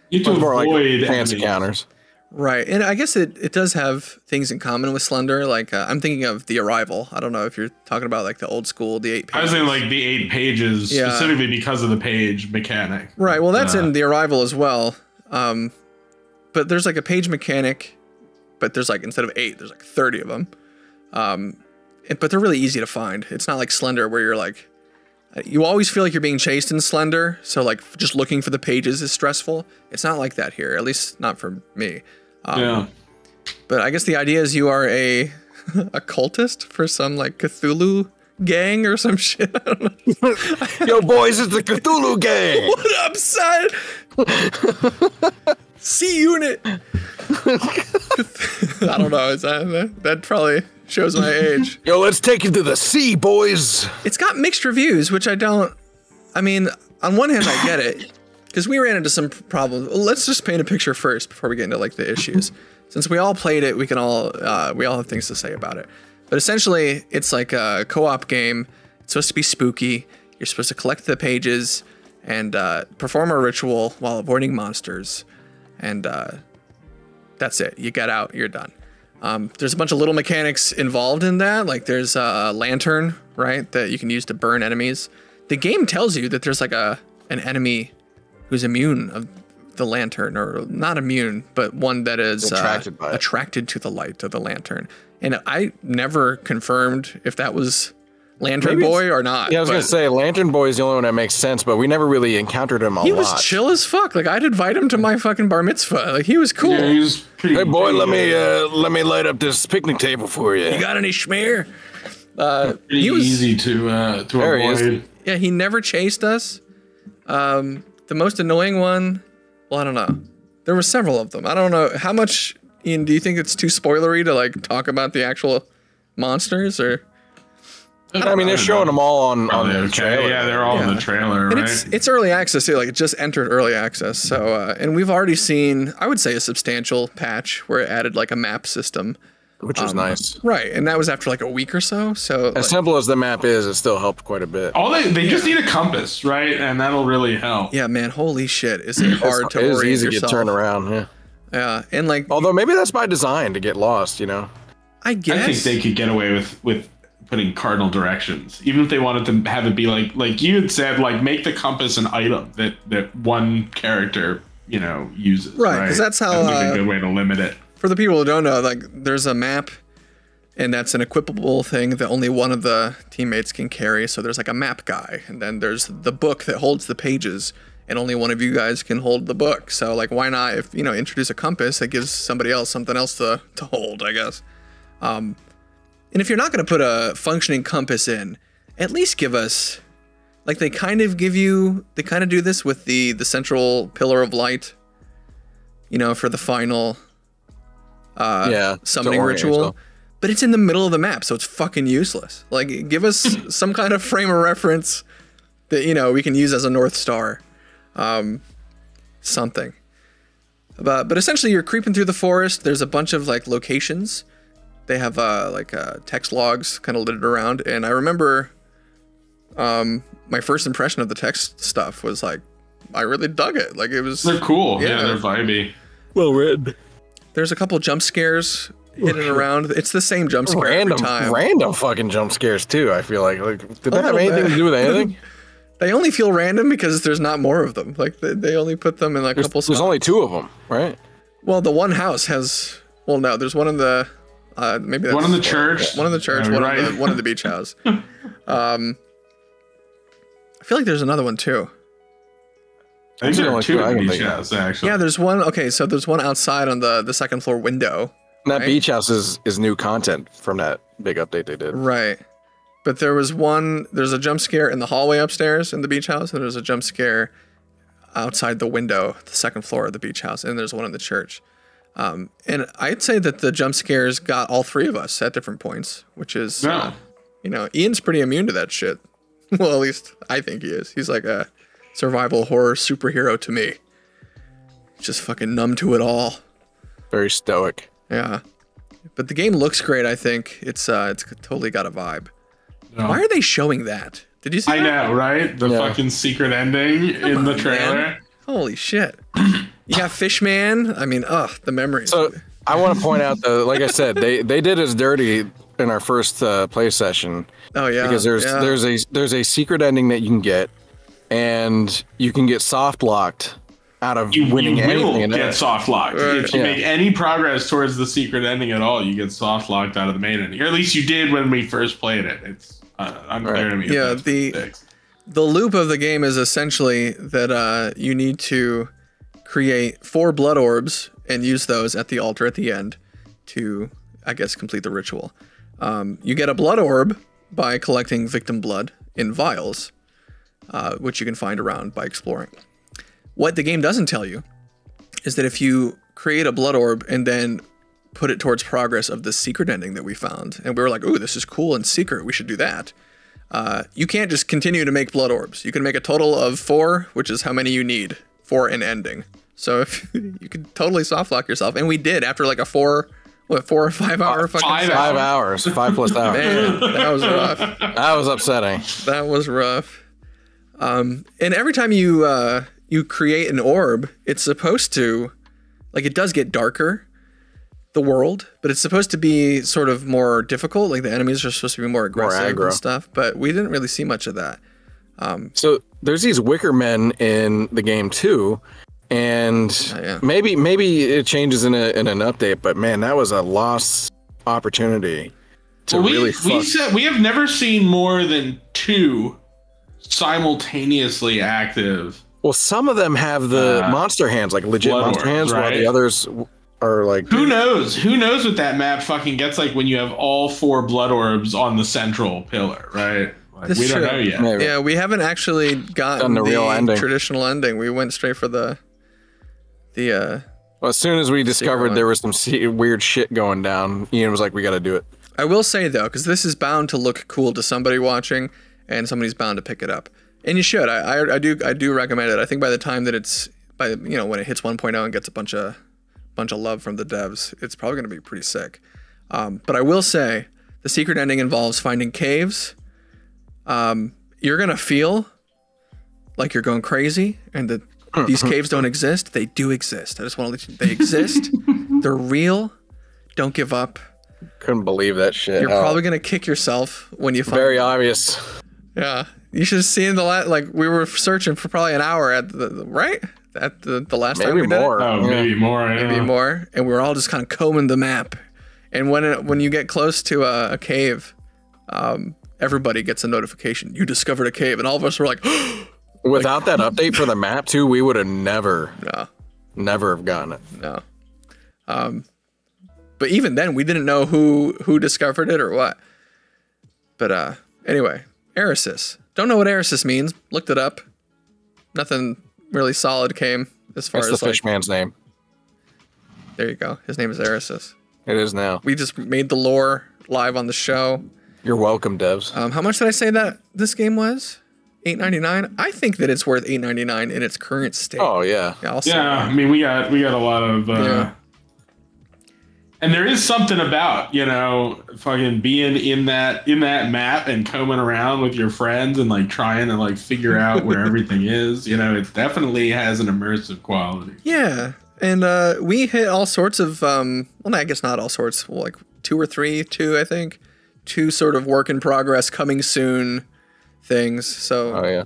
You have to More like avoid fancy enemies. counters. right? And I guess it it does have things in common with Slender. Like uh, I'm thinking of the Arrival. I don't know if you're talking about like the old school, the eight. Pages. I was pages. saying like the eight pages Yeah. specifically because of the page mechanic. Right. Well, that's Uh, in the Arrival as well. Um, but there's like a page mechanic, but there's like instead of eight, there's like thirty of them. Um, and, but they're really easy to find. It's not like Slender where you're like, you always feel like you're being chased in Slender. So like just looking for the pages is stressful. It's not like that here, at least not for me. Um, yeah. But I guess the idea is you are a a cultist for some like Cthulhu gang or some shit. I don't know. Yo, boys, it's the Cthulhu gang. What up, son? C unit. I don't know. Is that, that that probably shows my age? Yo, let's take it to the sea, boys. It's got mixed reviews, which I don't. I mean, on one hand, I get it because we ran into some problems. Let's just paint a picture first before we get into like the issues. Since we all played it, we can all uh, we all have things to say about it. But essentially, it's like a co-op game. It's supposed to be spooky. You're supposed to collect the pages and uh, perform a ritual while avoiding monsters, and uh, that's it. You get out, you're done. Um, there's a bunch of little mechanics involved in that. Like there's a lantern, right, that you can use to burn enemies. The game tells you that there's like a an enemy who's immune of the lantern, or not immune, but one that is uh, Attracted by attracted to the light of the lantern. And I never confirmed if that was Lantern Maybe Boy or not. Yeah, I was gonna say Lantern Boy is the only one that makes sense, but we never really encountered him a he lot. was chill as fuck. Like I'd invite him to my fucking bar mitzvah. Like he was cool. Yeah, he was pretty. Hey boy, pretty, let me uh, let me light up this picnic table for you. You got any schmear? Uh, pretty he was easy to uh, to There he avoid. yeah. He never chased us. Um, the most annoying one. Well, I don't know. There were several of them. I don't know how much. Ian, do you think it's too spoilery to like talk about the actual monsters or? I mean, they're showing them all on on the okay. trailer. Yeah, they're all in the trailer, And right? it's it's early access too. Like it just entered early access. So uh, and we've already seen, I would say, a substantial patch where it added like a map system. which was nice. Right, and that was after like a week or so. So As like, simple as the map is, it still helped quite a bit. all they they just need a compass, right? And that'll really help. yeah, man, holy shit, is it hard It's- to it is orient easy to yourself? get turned around. Yeah. Yeah, and like Although maybe that's by design to get lost. You know. I guess I think they could get away with with putting cardinal directions, even if they wanted to have it be like like you had said, like make the compass an item that that one character you know uses. Right, 'cause that's how, That'd uh, a good way to limit it. for the people who don't know, like there's a map, and that's an equipable thing that only one of the teammates can carry. So there's like a map guy, and then there's the book that holds the pages, and only one of you guys can hold the book. So like, why not if you know introduce a compass that gives somebody else something else to to hold? I guess. Um, and if you're not going to put a functioning compass in, at least give us. Like they kind of give you, they kind of do this with the the central pillar of light. You know, for the final uh, Yeah, summoning ritual. yourself. But it's in the middle of the map, so it's fucking useless. Like, give us some kind of frame of reference that you know we can use as a north star, um, something. But but essentially, you're creeping through the forest. There's a bunch of like locations. They have uh, like uh, text logs kind of littered around, and I remember, um, my first impression of the text stuff was like, I really dug it. Like it was. They're cool. Yeah, Yeah. they're vibey. Well read. There's a couple jump scares hidden around. It's the same jump scare Random, every time. random fucking jump scares too. I feel like, like did that have anything bit. to do with anything? They only feel random because there's not more of them. Like they, they only put them in like a There's, couple there's spots. only two of them, right? well, the one house has. Well, no, there's one in the. Uh, maybe that's One in the church. One in the church. Yeah, one right. in the one in the beach house. Um, I feel like there's another one too. I think Those there are only two two I in can each think of. house actually. Yeah, there's one. Okay, so there's one outside on the the second floor window. And that Right. beach house is, is new content from that big update they did. Right. But there was one. There's a jump scare in the hallway upstairs in the beach house, and there's a jump scare outside the window, the second floor of the beach house, and there's one in the church. Um, and I'd say that the jump scares got all three of us at different points, which is, No. uh, you know, Ian's pretty immune to that shit. well, at least I think he is. He's like a survival horror superhero to me. Just fucking numb to it all. Very stoic. Yeah. But the game looks great. I think it's uh, it's totally got a vibe. No. Why are they showing that? Did you see? I that? know, right? The Yeah. fucking secret ending in the trailer. man. Holy shit! You got Fishman. I mean, ugh, the memories. So I want to point out though, like I said, they they did us dirty in our first uh, play session oh yeah, because there's yeah. there's a there's a secret ending that you can get, and you can get soft locked out of You, winning you anything. will in get soft locked. Right. If you Yeah. make any progress towards the secret ending at all, you get soft locked out of the main ending. Or at least you did when we first played it. It's uh, unclear Right. to me. Yeah, the- fixed. the loop of the game is essentially that uh, you need to create four blood orbs and use those at the altar at the end to, I guess, complete the ritual. Um, you get a blood orb by collecting victim blood in vials, uh, which you can find around by exploring. What the game doesn't tell you is that if you create a blood orb and then put it towards progress of the secret ending that we found, and we were like, "Ooh, this is cool and secret. We should do that." Uh, you can't just continue to make blood orbs. You can make a total of four, which is how many you need for an ending. So if you could totally soft lock yourself, and we did after like a four, what four or five hour fucking five session. Five hours, five plus hours. Man, that was rough. That was upsetting. That was rough. Um, and every time you uh, you create an orb, it's supposed to, like, it does get darker, the world, but it's supposed to be sort of more difficult. Like the enemies are supposed to be more aggressive aggro. and stuff. But we didn't really see much of that. So there's these wicker men in the game too, and Oh, yeah. maybe maybe it changes in, a, in an update. But man, that was a lost opportunity to Well, we, really we fuck. said we have never seen more than two simultaneously active. well, some of them have the Uh, monster hands, like legit monster Orbs, hands, while the others are like Who knows? Who knows what that map fucking gets like when you have all four blood orbs on the central pillar, right? Like, That's we don't true. know yet. maybe. Yeah, we haven't actually gotten Done the the, real ending. traditional ending. We went straight for the the uh Well, as soon as we discovered there was some weird shit going down, Ian was like, "We got to do it." I will say though, because this is bound to look cool to somebody watching, and somebody's bound to pick it up, and you should. I, I, I do I do recommend it. I think by the time that it's by you know when it hits 1.0 and gets a bunch of bunch of love from the devs, it's probably going to be pretty sick. Um, but I will say the secret ending involves finding caves. Um, you're gonna feel like you're going crazy, and that these caves don't exist. They do exist. I just want to let you. They exist. They're real. Don't give up. Couldn't believe that shit. You're Oh, probably gonna kick yourself when you find. very obvious. Yeah, you should have seen the last. Like we were searching for probably an hour at the the- right at the the last time Maybe we did more. it, Oh, Yeah. maybe more. I don't maybe more, and we were all just kind of combing the map. And when it, when you get close to a, a cave, um, everybody gets a notification. You discovered a cave, and all of us were like, Without that update for the map too, we would have never, no, never have gotten it. no. Um, but even then, we didn't know who who discovered it or what. But uh, anyway, Eresis. Don't know what Eresis means. Looked it up. Nothing really solid came as far It's the as like. fish man's name. There you go. His name is Eresis. It is now. We just made the lore live on the show. You're welcome, devs. Um, how much did I say that this game was? Eight ninety nine. I think that it's worth eight ninety nine in its current state. oh yeah. yeah, I'll Yeah. I mean, we got we got a lot of. Uh, Yeah. And there is something about you know fucking being in that in that map and combing around with your friends and like trying to like figure out where everything is. You know, it definitely has an immersive quality. Yeah, and uh, we hit all sorts of. Um, well, I guess not all sorts. Like two or three, two I think, two sort of work in progress, coming soon things. So Oh yeah.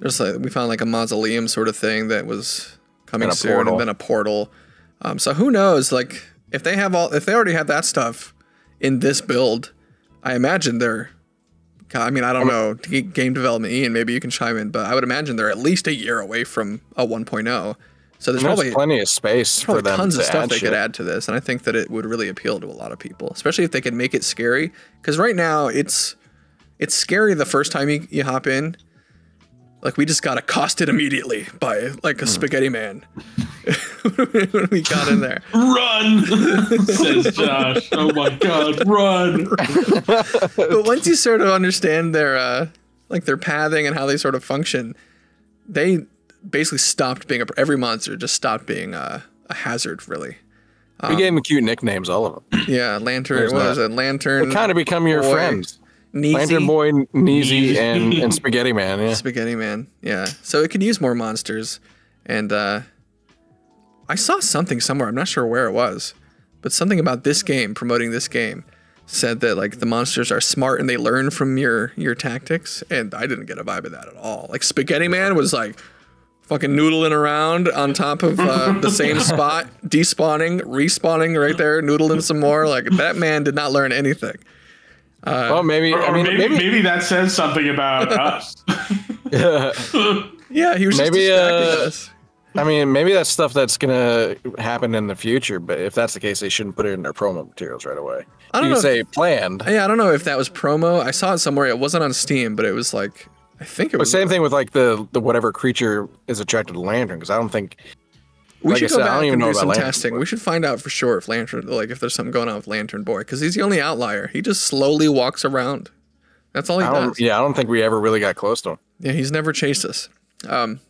there's like we found like a mausoleum sort of thing that was coming And soon, portal. and then a portal. Um, so who knows? Like if they have all, if they already have that stuff in this build, I imagine they're. I mean, I don't know game development, Ian. Maybe you can chime in, but I would imagine they're at least a year away from a 1.0. So there's There's probably plenty of space for them tons to of stuff they shit. could add to this, and I think that it would really appeal to a lot of people, especially if they could make it scary. Because right now it's it's scary the first time you, you hop in. Like we just got accosted immediately by like a Hmm. spaghetti man when we got in there. Run, says Josh. Oh my god, run! But once you sort of understand their uh, like their pathing and how they sort of function, they basically stopped being a every monster just stopped being a, a hazard really. we gave them cute nicknames, all of them. Yeah, lantern. There's What that. was it? Lantern. They kind of become your Boy. friends. Neezy. Lantern Boy, Neezy, Neezy. and, and Spaghetti Man. Yeah. Spaghetti Man. Yeah. So it could use more monsters. And uh I saw something somewhere, I'm not sure where it was, but something about this game, promoting this game, said that like the monsters are smart and they learn from your your tactics. And I didn't get a vibe of that at all. Like Spaghetti Man was like fucking noodling around on top of uh, the same spot, despawning, respawning right there, noodling some more. Like that man did not learn anything. Well, maybe. Or, I mean, maybe, maybe. maybe that says something about us. Yeah, he was just Maybe, distracting uh, us. I mean, maybe that's stuff that's gonna happen in the future. But if that's the case, they shouldn't put it in their promo materials right away. I don't you know can if- say planned. Yeah, I don't know if that was promo. I saw it somewhere. It wasn't on Steam, but it was like I think it But was. same thing with like the the whatever creature is attracted to lantern because I don't think we like should I go said, I back don't even and know do some Lantern testing. Boy. We should find out for sure if Lantern, like, if there's something going on with Lantern Boy, because he's the only outlier. He just slowly walks around. That's all he I does. Yeah, I don't think we ever really got close to him. Yeah, he's never chased us. Um.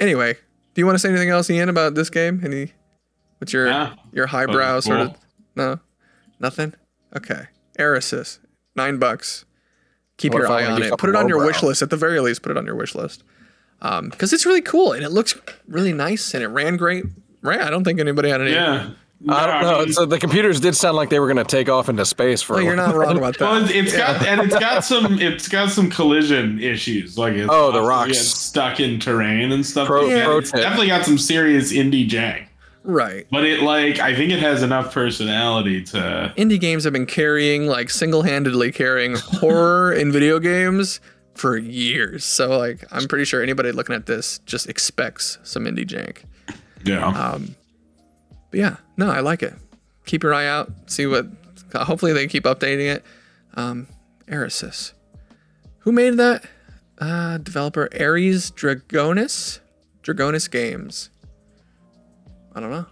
Anyway, do you want to say anything else, Ian, about this game? Any? What's your Yeah. your highbrow Fucking sort of? No, nothing. Okay, Eresis, nine bucks. Keep What your eye on it. Put it on your lowbrow? wish list. At the very least, put it on your wish list. Um, because it's really cool and it looks really nice and it ran great. Right? I don't think anybody had any Yeah. I don't know. I mean- so the computers did sound like they were going to take off into space for. Well, a you're not wrong about that. Well, it's, it's got and it's got some it's got some collision issues. Like it's Oh, the rocks. stuck in terrain and stuff. Pro- like pro It's tip. definitely got some serious indie jank. right. But it like I think it has enough personality to Indie games have been carrying, like, single-handedly carrying horror in video games for years. So, like, I'm pretty sure anybody looking at this just expects some indie jank. yeah. Um, but yeah, no, I like it. Keep your eye out. See what. Hopefully they keep updating it. Um, Erisys. Who made that? Uh, developer Ares Dragonis. Dragonis Games. I don't know.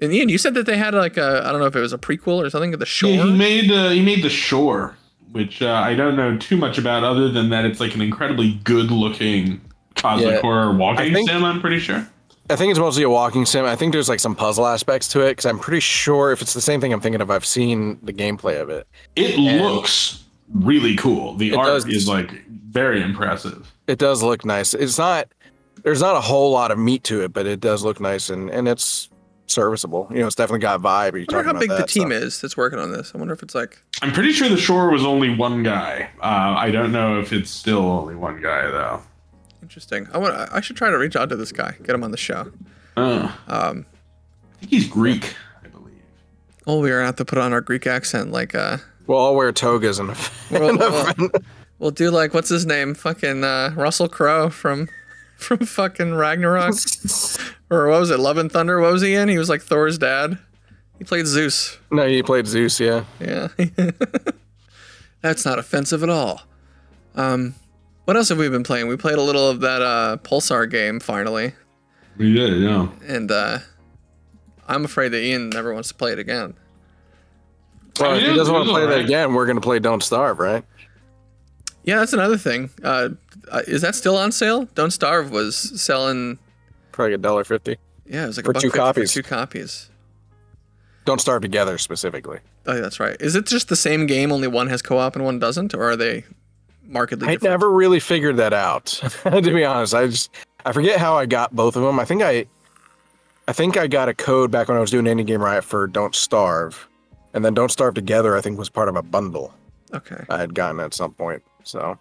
And Ian, you said that they had like a I don't know if it was a prequel or something. of The Shore. Yeah, he made uh, he made the shore, which uh, I don't know too much about, other than that it's like an incredibly good looking cosmic Yeah. horror walking think- sim. I'm pretty sure. I think it's mostly a walking sim. I think there's like some puzzle aspects to it because I'm pretty sure if it's the same thing I'm thinking of, I've seen the gameplay of it. It looks really cool. The art does. is like very impressive. It does look nice. It's not. There's not a whole lot of meat to it, but it does look nice and and it's serviceable. You know, it's definitely got vibe. You're I talking wonder how about big the team stuff. is that's working on this. I wonder if it's like I'm pretty sure the shore was only one guy. Uh, I don't know if it's still only one guy though. interesting. I want. I should try to reach out to this guy, get him on the show. Uh, Um, I think he's Greek, I believe. oh, we're gonna have to put on our Greek accent, like uh. We'll all wear togas and. We'll, we'll, we'll do like what's his name? Fucking uh, Russell Crowe from from fucking Ragnarok, or what was it? Love and Thunder. What was he in? He was like Thor's dad. He played Zeus. no, he played Zeus, yeah. Yeah, that's not offensive at all. Um, what else have we been playing? We played a little of that uh, Pulsar game finally, We did, yeah. and uh, I'm afraid that Ian never wants to play it again. Well, I if he doesn't want to play that again, we're gonna play Don't Starve, right? Yeah, that's another thing. Uh, uh, is that still on sale? Don't Starve was selling. Probably a dollar fifty. Yeah, it was like For two 50 for copies. two copies. Don't Starve together specifically. Oh, that's right. Is it just the same game, only one has co-op and one doesn't, or are they markedly different? I different? never really figured that out. to be honest, I just I forget how I got both of them. I think I I think I got a code back when I was doing Indie Game Riot for Don't Starve, and then Don't Starve Together. I think was part of a bundle Okay, I had gotten at some point. So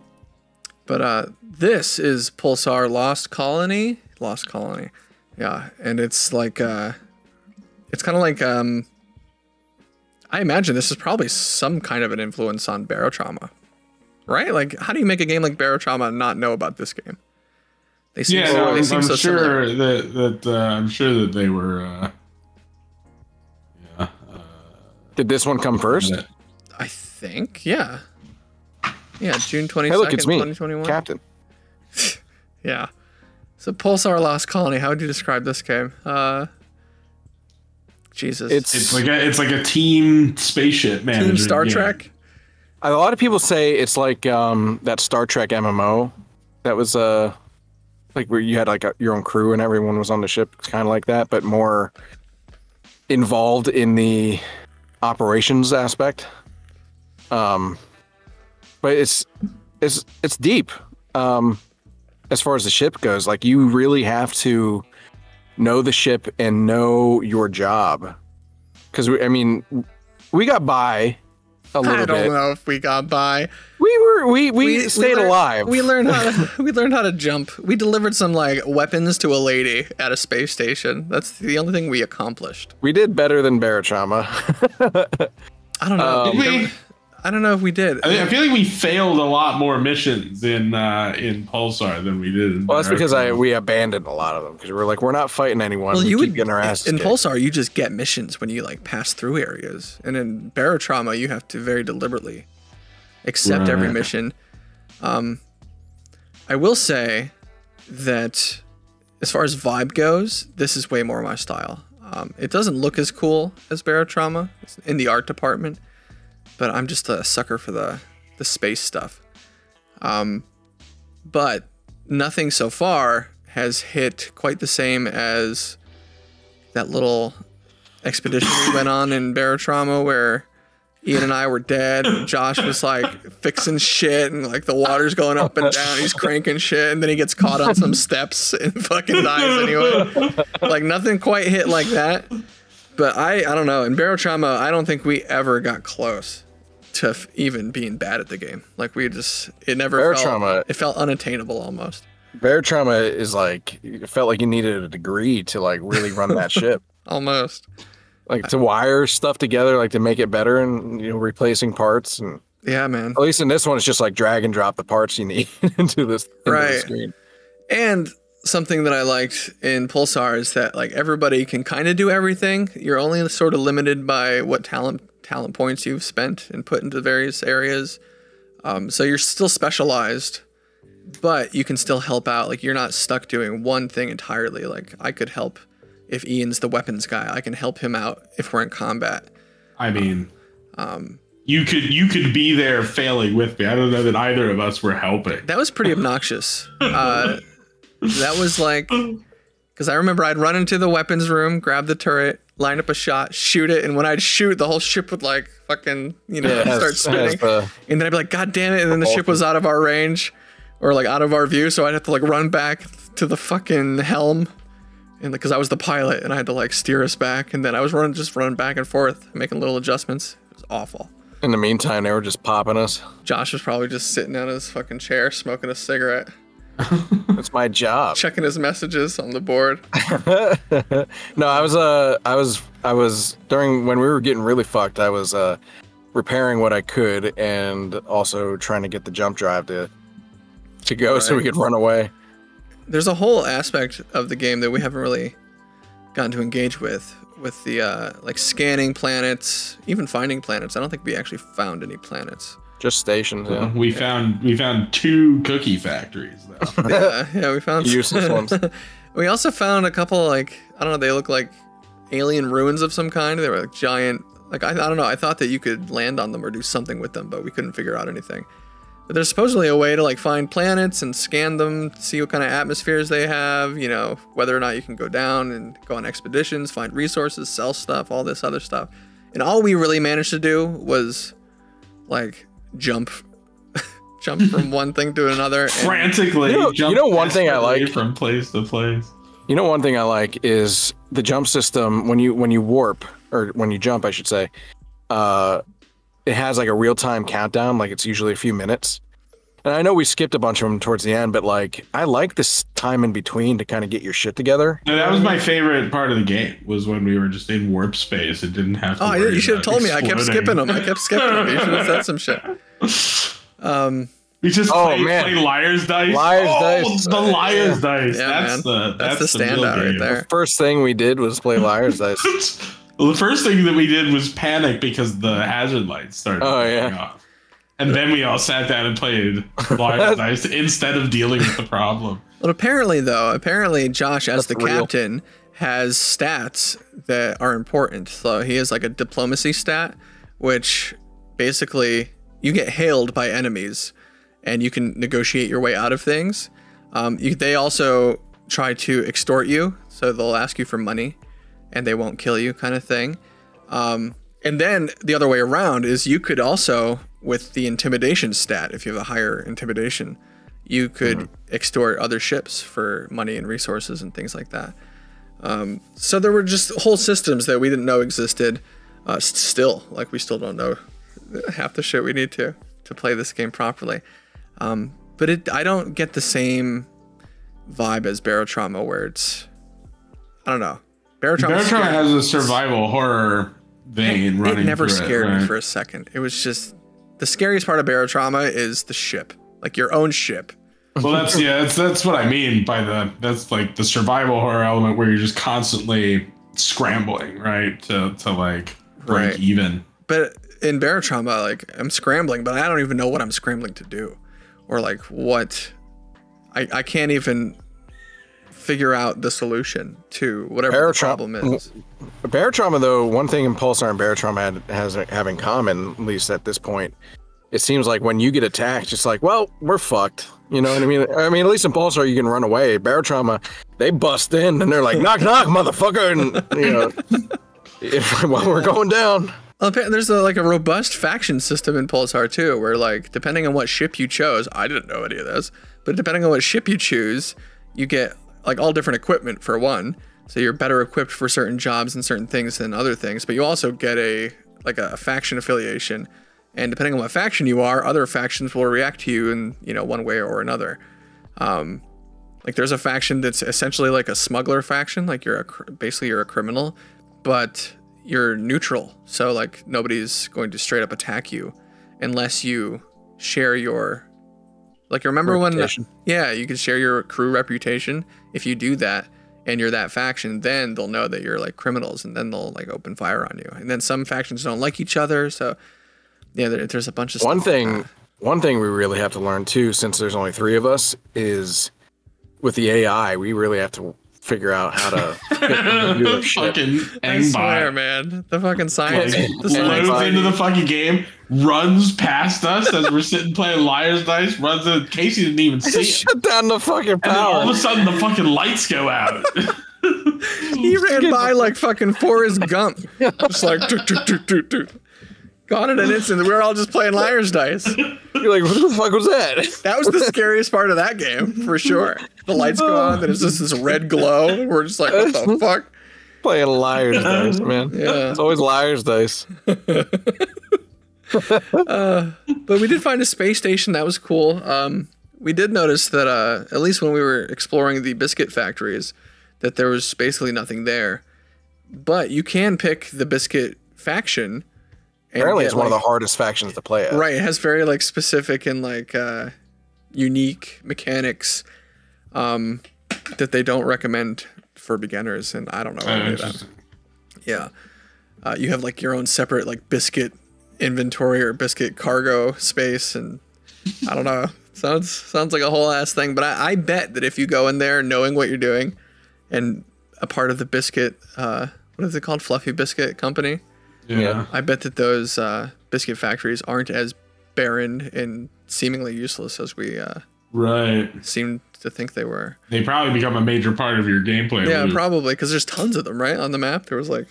but uh, this is Pulsar Lost Colony. Lost Colony, yeah, and it's like uh, it's kind of like um, I imagine this is probably some kind of an influence on Barotrauma, right? Like, how do you make a game like Barotrauma and not know about this game? They seem Yeah, so, no, they I'm, seem I'm so similar. sure that that uh, I'm sure that they were. Uh, yeah. Uh, did this one come first? I think, yeah, yeah, June twenty Hey, look, it's me, twenty twenty one. Captain. Yeah. So Pulsar Lost Colony, how would you describe this game? Uh Jesus. It's, It's like a it's like a team spaceship man. Team Star Trek. a lot of people say it's like um that Star Trek MMO that was uh like where you had like a, your own crew and everyone was on the ship. It's kind of like that, but more involved in the operations aspect. Um, but it's it's it's deep. Um, as far as the ship goes, like you really have to know the ship and know your job. Because I mean, we got by a little bit. I don't bit. know if we got by. We were we we, stayed learned- alive. We learned how to we learned how to jump. We delivered some like weapons to a lady at a space station. That's the only thing we accomplished. We did better than Barotrauma. I don't know. Um, Did we? I don't know if we did. I, mean, I feel like we failed a lot more missions in uh, in Pulsar than we did. In well, that's because I we abandoned a lot of them because we were like, we're not fighting anyone. well, we you keep would getting our asses in kicked. Pulsar. You just get missions when you like pass through areas, and in Barotrauma, you have to very deliberately accept every mission. Um, I will say that as far as vibe goes, this is way more my style. Um, it doesn't look as cool as Barotrauma in the art department, but I'm just a sucker for the the space stuff. Um, but nothing so far has hit quite the same as that little expedition we went on in Barotrauma where Ian and I were dead. And Josh was like fixing shit and like the water's going up and down. He's cranking shit and then he gets caught on some steps and fucking dies anyway. Like nothing quite hit like that. But I I don't know. In Barotrauma, I don't think we ever got close to f- even being bad at the game. Like we just it never Barotrauma- felt it felt unattainable almost. Bear trauma is like it felt like you needed a degree to like really run that ship. Almost. Like to wire stuff together, like to make it better and you know, replacing parts and Yeah, man. at least in this one it's just like drag and drop the parts you need into this into the Right. screen. And something that I liked in Pulsar is that like everybody can kind of do everything. You're only sort of limited by what talent talent points you've spent and put into various areas. Um, so you're still specialized, but you can still help out. Like you're not stuck doing one thing entirely. Like I could help if Ian's the weapons guy. I can help him out if we're in combat. I mean, um, you could you could be there failing with me. I don't know that either of us were helping. That was pretty obnoxious. Uh, that was like, because I remember I'd run into the weapons room, grab the turret, line up a shot, shoot it, and when I'd shoot, the whole ship would like fucking, you know, Yeah, it has- start spinning. has the- and then I'd be like, God damn it! And then the ship was out of our range, or like out of our view, so I'd have to like run back to the fucking helm, and because I was the pilot, and I had to like steer us back, and then I was running just running back and forth, making little adjustments. It was awful. In the meantime, they were just popping us. Josh was probably just sitting on his fucking chair, smoking a cigarette. That's my job. checking his messages on the board. No, I was uh I was I was during when we were getting really fucked, I was uh repairing what I could and also trying to get the jump drive to to go so we could run away. There's a whole aspect of the game that we haven't really gotten to engage with, with the uh, like scanning planets, even finding planets. I don't think we actually found any planets. Just stations, yeah. We found we found two cookie factories though. yeah, yeah, we found Useless ones. we also found a couple like I don't know, they look like alien ruins of some kind. They were like giant. Like I, I don't know. I thought that you could land on them or do something with them, but we couldn't figure out anything. But there's supposedly a way to like find planets and scan them, see what kind of atmospheres they have. You know, whether or not you can go down and go on expeditions, find resources, sell stuff, all this other stuff. And all we really managed to do was like jump, jump from one thing to another. and- Frantically, You know- jump you know one thing I like? from place to place. You know one thing I like is the jump system when you when you warp or when you jump I should say. Uh it has like a real-time countdown like it's usually a few minutes. And I know we skipped a bunch of them towards the end, but like I like this time in between to kind of get your shit together. No, that was my favorite part of the game. Was when we were just in warp space It didn't have to. Oh, worry. You should have about told me. I kept skipping them. I kept skipping them. You should have said some shit. Um, We just Oh, play, man. play liars dice. Liar's oh, dice. The liars dice. Yeah, that's man. the That's that's, the real standout right game. there. First thing we did was play liar's dice. Well, the first thing that we did was panic because the hazard lights started Oh, going yeah. off. And then we all sat down and played liars dice instead of dealing with the problem. But apparently, though, apparently Josh, as That's the real. captain, has stats that are important. So he has like a diplomacy stat, which basically you get hailed by enemies, and you can negotiate your way out of things. Um, you, they also try to extort you, so they'll ask you for money, and they won't kill you, kind of thing. Um, and then the other way around is you could also, with the intimidation stat, if you have a higher intimidation, you could extort other ships for money and resources and things like that. Um, so there were just whole systems that we didn't know existed. Uh, still, like we still don't know half the shit we need to to play this game properly. Um, but it, I don't get the same vibe as Barotrauma, where it's, I don't know. Barotrauma, Barotrauma has a survival horror vein running. it never scared me right? for a second. It was just the scariest part of Barotrauma is the ship, like your own ship. Well, that's yeah, that's that's what I mean by the that's like the survival horror element where you're just constantly scrambling, right, to to like break Right. even. But in Barotrauma, like I'm scrambling, but I don't even know what I'm scrambling to do, or like what. I I can't even figure out the solution to whatever the Barotra- problem is. Barotrauma, though, one thing in Pulsar and Barotrauma had, has have in common, at least at this point, it seems like when you get attacked, it's like, well, we're fucked. You know what I mean? I mean, at least in Pulsar, you can run away. Barotrauma, they bust in and they're like, knock, knock, motherfucker, and you know, if, while we're going down. There's a, like a robust faction system in Pulsar too, where like depending on what ship you chose, I didn't know any of this, but depending on what ship you choose, you get like all different equipment for one. So you're better equipped for certain jobs and certain things than other things. But you also get a like a, faction affiliation, and depending on what faction you are, other factions will react to you in you know one way or another. Um, like there's a faction that's essentially like a smuggler faction, like you're a basically you're a criminal, but you're neutral. So like nobody's going to straight up attack you unless you share your like remember Reputation. when yeah, you can share your crew reputation. If you do that and you're that faction, then they'll know that you're like criminals and then they'll like open fire on you. And then some factions don't like each other, so yeah, there, there's a bunch of One like thing, one thing we really have to learn too, since there's only three of us, is with the AI, we really have to figure out how to do fucking I swear, man. The fucking science. like, the science loads into the fucking game, runs past us as we're sitting playing liar's dice, runs in. Casey didn't even see it. Shut down the fucking And all of a sudden, the fucking lights go out. he ran by like fucking Forrest Gump. Just like toot, toot, toot, toot, toot. Gone in an instant. We were all just playing liar's dice. You're like, what the fuck was that? That was the scariest part of that game, for sure. The lights go on, then it's just this red glow. and We're just like, what the fuck? Playing liar's dice, man. Yeah. It's always liar's dice. But we did find a space station. That was cool. Um, we did notice that, uh, at least when we were exploring the biscuit factories, that there was basically nothing there. But you can pick the biscuit faction. And Apparently, get, it's one of the hardest factions to play at. Right, it has very like specific and like uh, unique mechanics um, that they don't recommend for beginners, and I don't know. Oh, any of that. Yeah, uh, you have like your own separate like biscuit inventory or biscuit cargo space, and I don't know. Sounds sounds like a whole ass thing, but I, I bet that if you go in there knowing what you're doing, and a part of the biscuit, uh, what is it called, Fluffy Biscuit Company? Yeah. I bet that those uh, biscuit factories aren't as barren and seemingly useless as we uh, Right. seem to think they were. They probably become a major part of your gameplay. Yeah, loop. probably because there's tons of them, right, on the map. There was like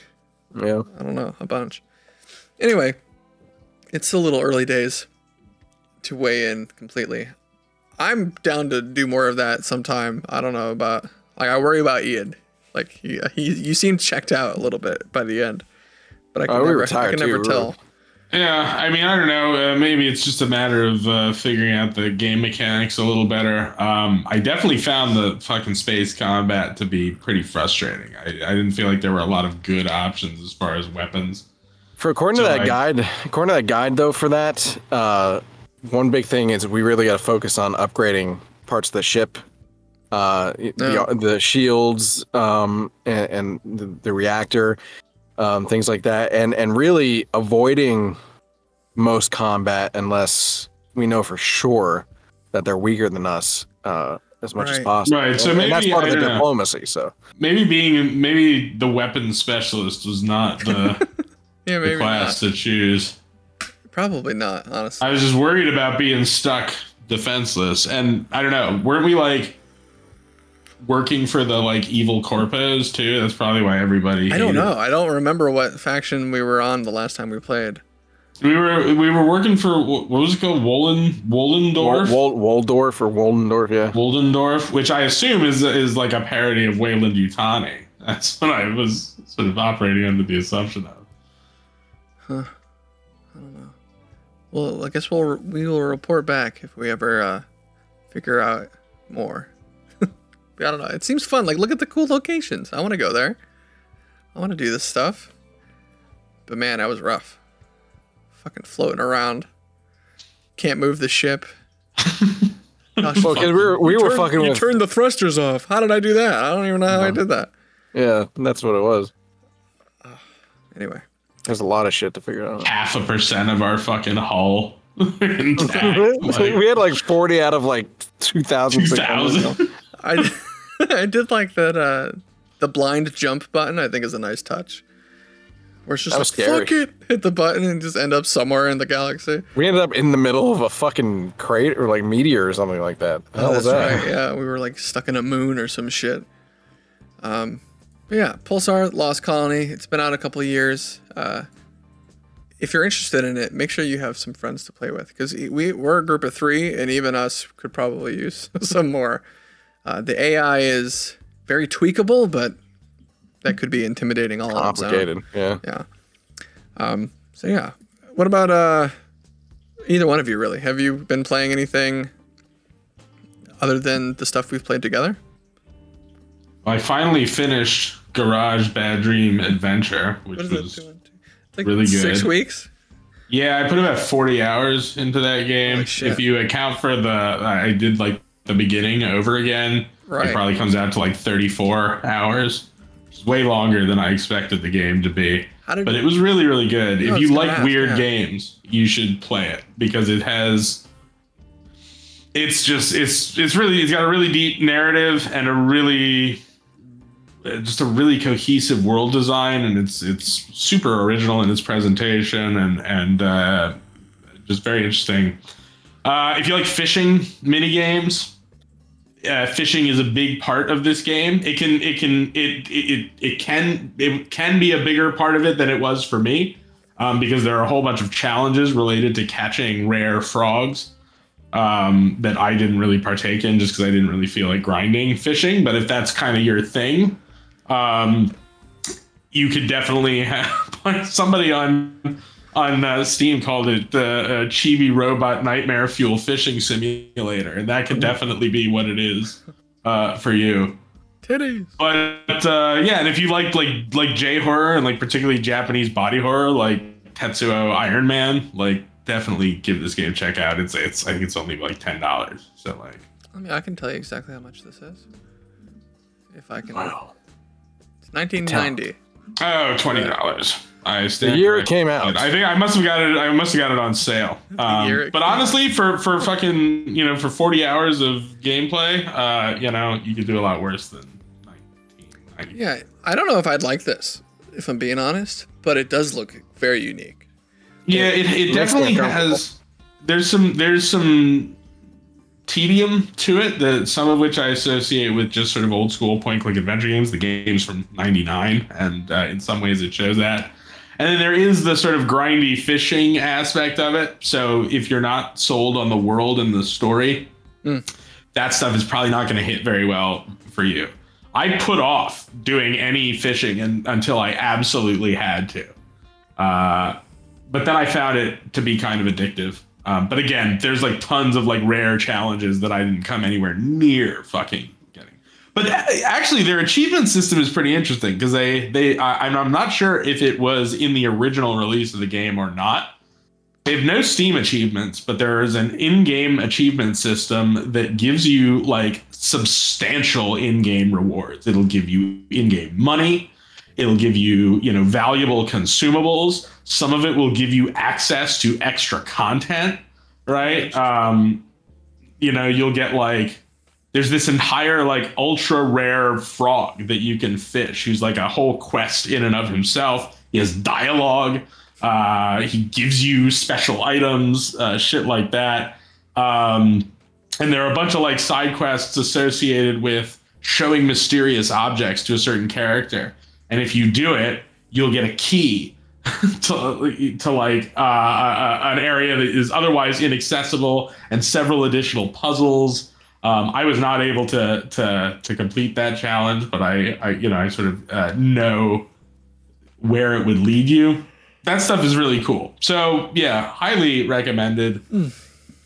Yeah. I don't know a bunch. Anyway, it's a little early days to weigh in completely. I'm down to do more of that sometime. I don't know about like I worry about Ian. Like he, he you seem checked out a little bit by the end, but I can we never, were I can never too. We were- tell. Yeah, I mean, I don't know. Uh, maybe it's just a matter of uh, figuring out the game mechanics a little better. Um, I definitely found the fucking space combat to be pretty frustrating. I, I didn't feel like there were a lot of good options as far as weapons. For according to that like- guide, according to that guide though, for that, uh, one big thing is we really got to focus on upgrading parts of the ship, uh, Yeah. the, the shields, um, and, and the, the reactor, um, things like that, and and really avoiding most combat unless we know for sure that they're weaker than us, uh, as much as possible. Right, so And that's part I of the don't know. diplomacy. So Maybe being maybe the weapons specialist was not the, Yeah, the maybe class not. to choose. Probably not, honestly. I was just worried about being stuck defenseless, and I don't know. Weren't we like working for the like evil corpos too? That's probably why everybody. I don't hated- know. I don't remember what faction we were on the last time we played. We were we were working for what was it called? Wollen Wollendorf. Wol- Waldorf or Woldendorf, yeah. Woldendorf, which I assume is is like a parody of Weyland-Yutani. That's what I was sort of operating under the assumption of. Huh. I don't know. Well, I guess we'll we will report back if we ever uh, figure out more. I don't know. It seems fun. Like, look at the cool locations. I want to go there. I want to do this stuff. But man, that was rough. Fucking floating around. Can't move the ship. Gosh, Well, 'cause we were we were Turn- fucking you with turned the thrusters off. How did I do that? I don't even know how I did that. yeah, that's what it was. Anyway, There's a lot of shit to figure out. Half a percent of our fucking hull intact. like, we had like 40 out of like 2,000. 2000. I I did like that. Uh, the blind jump button. I think is a nice touch. Where it's just like scary. fuck it, hit the button and just end up somewhere in the galaxy. We ended up in the middle of a fucking crater or like meteor or something like that. How was that? Oh, right. Yeah, we were like stuck in a moon or some shit. Um, yeah, Pulsar Lost Colony. It's been out a couple of years. Uh, if you're interested in it, make sure you have some friends to play with because we we're a group of three, and even us could probably use some more. Uh, the AI is very tweakable, but that could be intimidating all on its own. Complicated. Yeah. Yeah. Um, so yeah. What about uh either one of you really? Have you been playing anything other than the stuff we've played together? I finally finished Garage Bad Dream Adventure, which What is was it doing? Like really Six good. weeks? yeah. I put about forty hours into that game. Holy shit. If you account for the, I did like the beginning over again. Right. It probably comes out to like thirty-four hours. It's way longer than I expected the game to be. But it was really, really good. No, if you like ask, weird yeah. games, you should play it because it has. It's just it's it's really it's got a really deep narrative and a really uh, just a really cohesive world design and it's it's super original in its presentation and and uh, just very interesting. Uh, if you like fishing mini games, uh, fishing is a big part of this game. It can it can it it it can it can be a bigger part of it than it was for me, um, because there are a whole bunch of challenges related to catching rare frogs um, that I didn't really partake in just because I didn't really feel like grinding fishing. But if that's kind of your thing, um, you could definitely have somebody on on uh, Steam called it the uh, Chibi Robot Nightmare Fuel Fishing Simulator, and that could definitely be what it is uh, for you. titties? But uh, yeah, and if you like like like J horror and like particularly Japanese body horror, like Tetsuo Iron Man, like definitely give this game a check out. It's it's I think it's only like ten dollars. So like I mean, I can tell you exactly how much this is. If I can. Wow. It's 1990. oh twenty dollars. I The stand year it came out. I think I must have got it. I must have got it on sale. Um, but came out. honestly, for for fucking you know for forty hours of gameplay, uh, you know you could do a lot worse than nineteen ninety. Yeah, I don't know if I'd like this, if I'm being honest, but it does look very unique. Yeah, it, it Makes me definitely has. There's some there's some tedium to it that some of which I associate with just sort of old school point click adventure games. The games from '99, and uh, in some ways it shows that. And then there is the sort of grindy fishing aspect of it. So if you're not sold on the world and the story, that stuff is probably not going to hit very well for you. I put off doing any fishing and, until I absolutely had to. Uh, but then I found it to be kind of addictive. Um, but again, there's like tons of like rare challenges that I didn't come anywhere near fucking. But actually, their achievement system is pretty interesting because they they I, I'm I'm not sure if it was in the original release of the game or not. They have no Steam achievements, but there is an in-game achievement system that gives you like substantial in-game rewards. It'll give you in-game money. It'll give you, you know, valuable consumables. Some of it will give you access to extra content, right? Um, you know, you'll get like there's this entire like ultra rare frog that you can fish who's like a whole quest in and of himself. He has dialogue. Uh, he gives you special items, uh, shit like that. Um, and there are a bunch of like side quests associated with showing mysterious objects to a certain character. And if you do it, you'll get a key to, to like uh, uh, an area that is otherwise inaccessible and several additional puzzles. Um, I was not able to to to complete that challenge, but I, I you know I sort of uh, know where it would lead you. That stuff is really cool. So yeah, highly recommended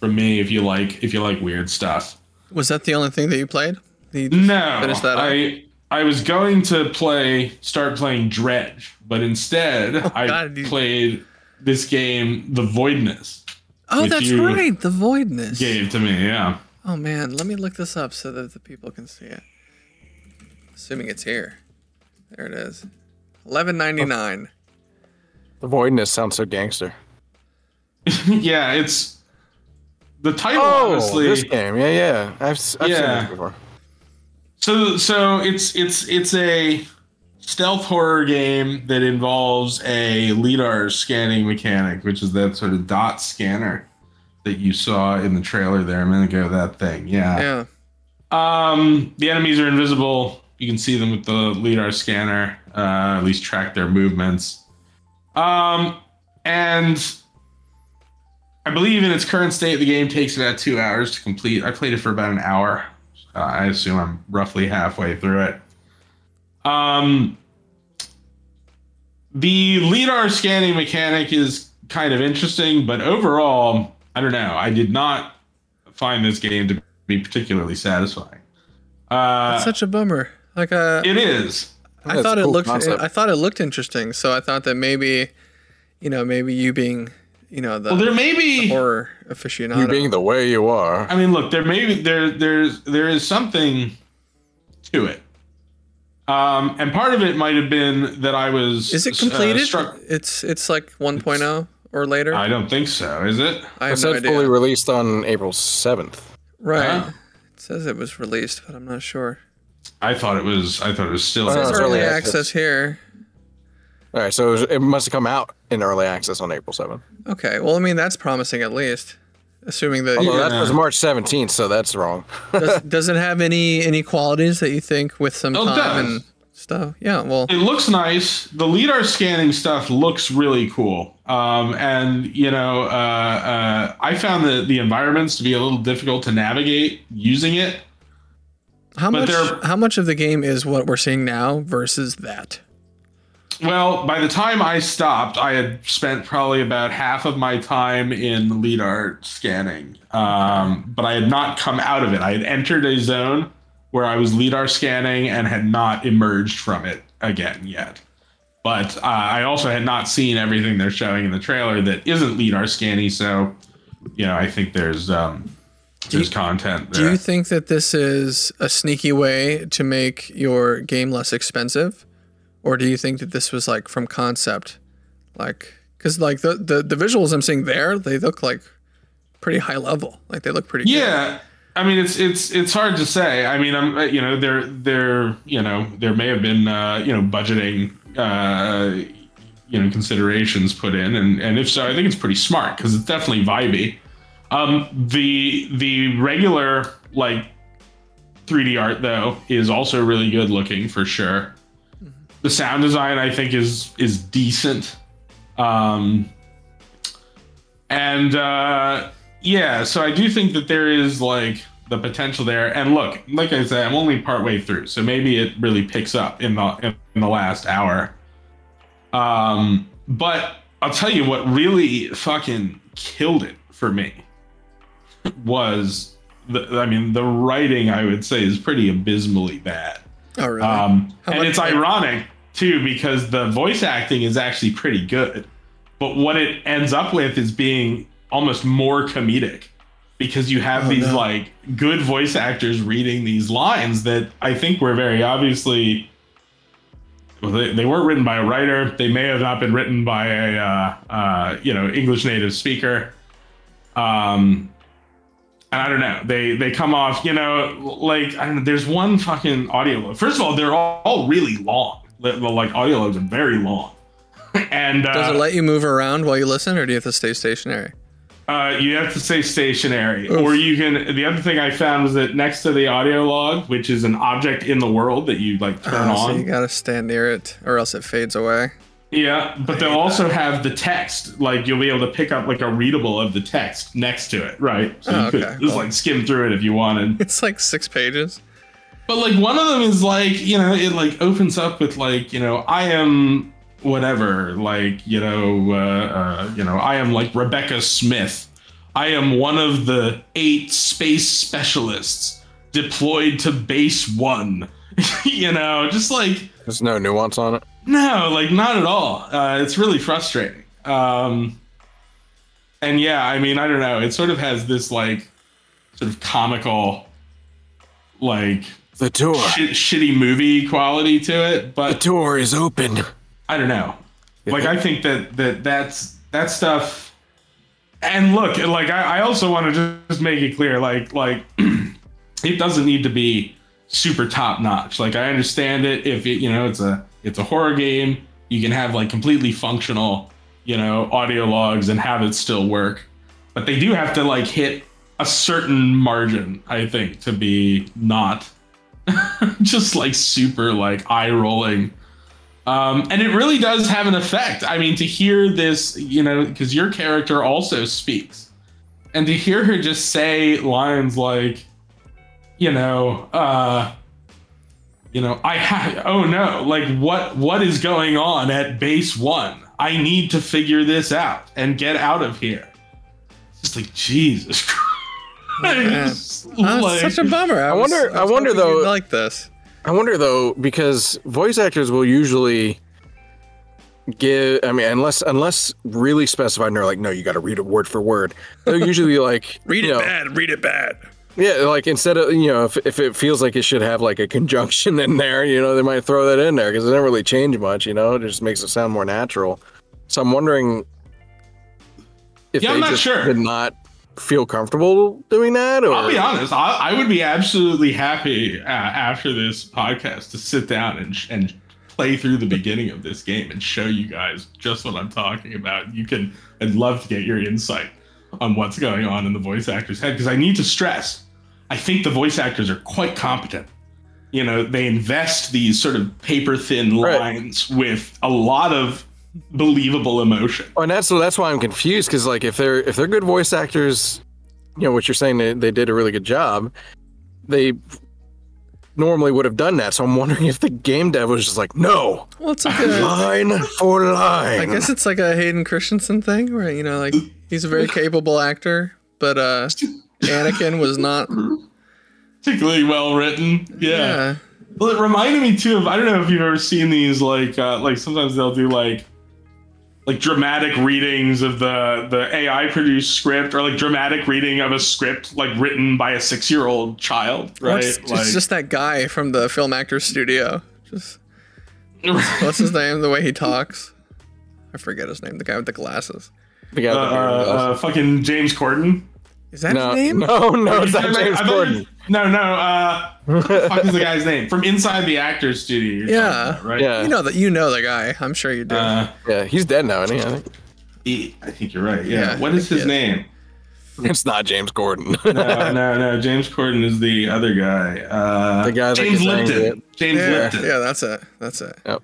from me if you like if you like weird stuff. Was that the only thing that you played? You No, that up? I I was going to play start playing Dredge, but instead I Oh, God, you- played this game, The Voidness, oh, that's right. The Voidness. gave to me. Yeah. Oh man, let me look this up so that the people can see it. Assuming it's here. There it is. Eleven ninety nine. Oh. The voidness sounds so gangster. yeah, it's the title. Oh, honestly, this game. Yeah, yeah. I've, s- I've seen Yeah. this before. So so it's it's it's a stealth horror game that involves a lidar scanning mechanic, which is that sort of dot scanner that you saw in the trailer there a minute ago. That thing, yeah. Yeah. Um, the enemies are invisible. You can see them with the lidar scanner. Uh, at least track their movements. Um, and I believe in its current state, the game takes about two hours to complete. I played it for about an hour. Uh, I assume I'm roughly halfway through it. Um, the lidar scanning mechanic is kind of interesting, but overall, I don't know. I did not find this game to be particularly satisfying. Uh, Such a bummer. Like uh, it is. I That's thought a it cool looked. concept. I thought it looked interesting. So I thought that maybe, you know, maybe you being, you know, the Well, there may be. horror aficionado. You being the way you are. I mean, look, there may be there there's there is something to it. Um, and part of it might have been that I was. Is it uh, completed? struck- it's it's like 1.0 or later. I don't think so. Is it? I It have no said idea. fully released on April 7th. right. Huh? It says it was released, but I'm not sure. I thought it was. I thought it was still. It says it's early early access. access. here. All right, so it, was, it must have come out in early access on April 7th. Okay. Well, I mean that's promising at least. Assuming that Although Yeah. that was March 17th, so that's wrong. does, does it have any any qualities that you think with some Oh, it time does. and stuff? Yeah. Well, it looks nice. The lidar scanning stuff looks really cool. Um, and you know, uh, uh, I found the the environments to be a little difficult to navigate using it. how but much how much of the game is what we're seeing now versus that? Well, by the time I stopped, I had spent probably about half of my time in lidar scanning, um, but I had not come out of it. I had entered a zone where I was lidar scanning and had not emerged from it again yet. But uh, I also had not seen everything they're showing in the trailer that isn't lidar scanning. So, you know, I think there's um, there's content Do you think that this is a sneaky way to make your game less expensive, or do you think that this was like from concept, like because like the, the the visuals I'm seeing there, they look like pretty high level, like they look pretty. good. I mean it's it's it's hard to say. I mean, I'm uh, you know there there you know there may have been uh, you know budgeting uh, you know considerations put in, and and if so, I think it's pretty smart because it's definitely vibey. Um, the the regular like 3D art though is also really good looking for sure. The sound design I think is is decent. Um, and uh, yeah, so I do think that there is like the potential there. And look, like I said, I'm only partway through, so maybe it really picks up in the in the last hour. Um, but I'll tell you what really fucking killed it for me was the I mean the writing I would say is pretty abysmally bad. Oh really? Um, and it's ironic too because the voice acting is actually pretty good, but what it ends up with is being almost more comedic because you have Oh, these no. like good voice actors reading these lines that I think were very obviously. Well, they, they weren't written by a writer. They may have not been written by a uh, uh, you know English native speaker. Um, and I don't know. They they come off, you know, like I don't know, there's one fucking audio log. First of all, they're all, all really long. The, the, like audio logs are very long, and Does uh, it let you move around while you listen, or do you have to stay stationary? Uh, you have to stay stationary, Oof. or you can. The other thing I found was that next to the audio log, which is an object in the world that you like turn Oh, so on, you gotta stand near it, or else it fades away. Yeah, but they'll also have the text. Like you'll be able to pick up like a readable of the text next to it, right? So Oh, you could okay. just like skim through it if you wanted. It's like six pages. But like one of them is like, you know, it like opens up with like, you know, I am whatever, like, you know, uh, uh you know, I am like Rebecca Smith. I am one of the eight space specialists deployed to base 1. you know, just like There's no nuance on it. no, like not at all. Uh, it's really frustrating. Um, and yeah, I mean, I don't know. It sort of has this like sort of comical, like The door. shit, shitty movie quality to it. The But door is open. I don't know. Like I think that that that's that stuff. And look, like I, I also want to just make it clear, like like it doesn't need to be super top notch. Like I understand it if it, you know it's a it's a horror game, you can have like completely functional, you know, audio logs and have it still work. But they do have to like hit a certain margin, I think, to be not just like super like eye rolling. Um, and it really does have an effect. I mean, to hear this, you know, because your character also speaks, and to hear her just say lines like, you know, uh, you know, I have. Oh no! Like what? What is going on at base one? I need to figure this out and get out of here. It's just like Jesus Christ. Oh, Like- it's such a bummer. I, was- wonder- I, I wonder, though- Like this. I wonder though because voice actors will usually give. I mean, unless unless really specified, and they're like, no, you got to read it word for word. They're usually like, Read it know, bad. Read it bad. Yeah, like instead of you know, if, if it feels like it should have like a conjunction in there, you know, they might throw that in there because it doesn't really change much. You know, it just makes it sound more natural. So I'm wondering if Yeah, they I'm not just sure. did not feel comfortable doing that, or I'll be honest. I, I would be absolutely happy uh, after this podcast to sit down and and play through the beginning of this game and show you guys just what I'm talking about. You can. I'd love to get your insight on what's going on in the voice actor's head because I need to stress. I think the voice actors are quite competent. You know, they invest these sort of paper thin Right. lines with a lot of believable emotion. Oh, and that's so that's why I'm confused because like if they're if they're good voice actors, you know what you're saying they, they did a really good job. They normally would have done that. So I'm wondering if the game dev was just like, no, Well, it's like a. line for line. I guess it's like a Hayden Christensen thing, where you know, like he's a very capable actor, but uh, Anakin was not. Particularly well written. Yeah. Well, it reminded me too of I don't know if you've ever seen these like uh, like sometimes they'll do like like dramatic readings of the the AI produced script or like dramatic reading of a script like written by a six year old child, right? It's, it's like, just that guy from the film actor studio. Just what's his name? The way he talks. I forget his name. The guy with the glasses. The guy uh, with the uh, uh, fucking James Corden. Is that no, his name? no, no, it's not I James you- Corden. No, no. Uh, what the fuck is the guy's name from inside the actor's studio? you're Yeah. about, right. Yeah, You know that you know the guy. I'm sure you do. Uh, yeah, he's dead now, isn't he? I think he, I think you're right. Yeah. Yeah, what is his name? it's not James Corden. no, no, no. James Corden is the other guy. Uh, The guy James gets Lipton. James yeah, Lipton. yeah, that's it. That's it. Yep.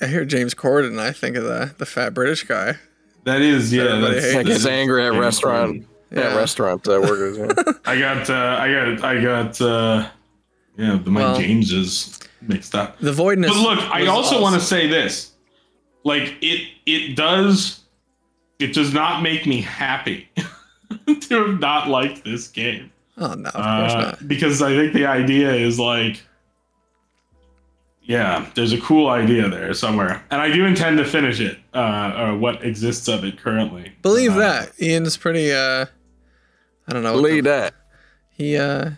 I hear James Corden, I think of the the fat British guy. That is, yeah. Everybody That's, hates like that's his angry at James restaurant. Corden. Yeah, restaurant uh, workers. Yeah. I got, uh, I got, I got, uh, yeah, the, my Well, Jameses mixed up. The voidness. But look, I also want to say this. Like it, it does, it does not make me happy to have not liked this game. Oh no, of course Uh, not. because I think the idea is like, yeah, there's a cool idea there somewhere, and I do intend to finish it. Uh, or what exists of it currently. Believe Uh, that. Ian's pretty. uh I don't know. what Believe the- that. He uh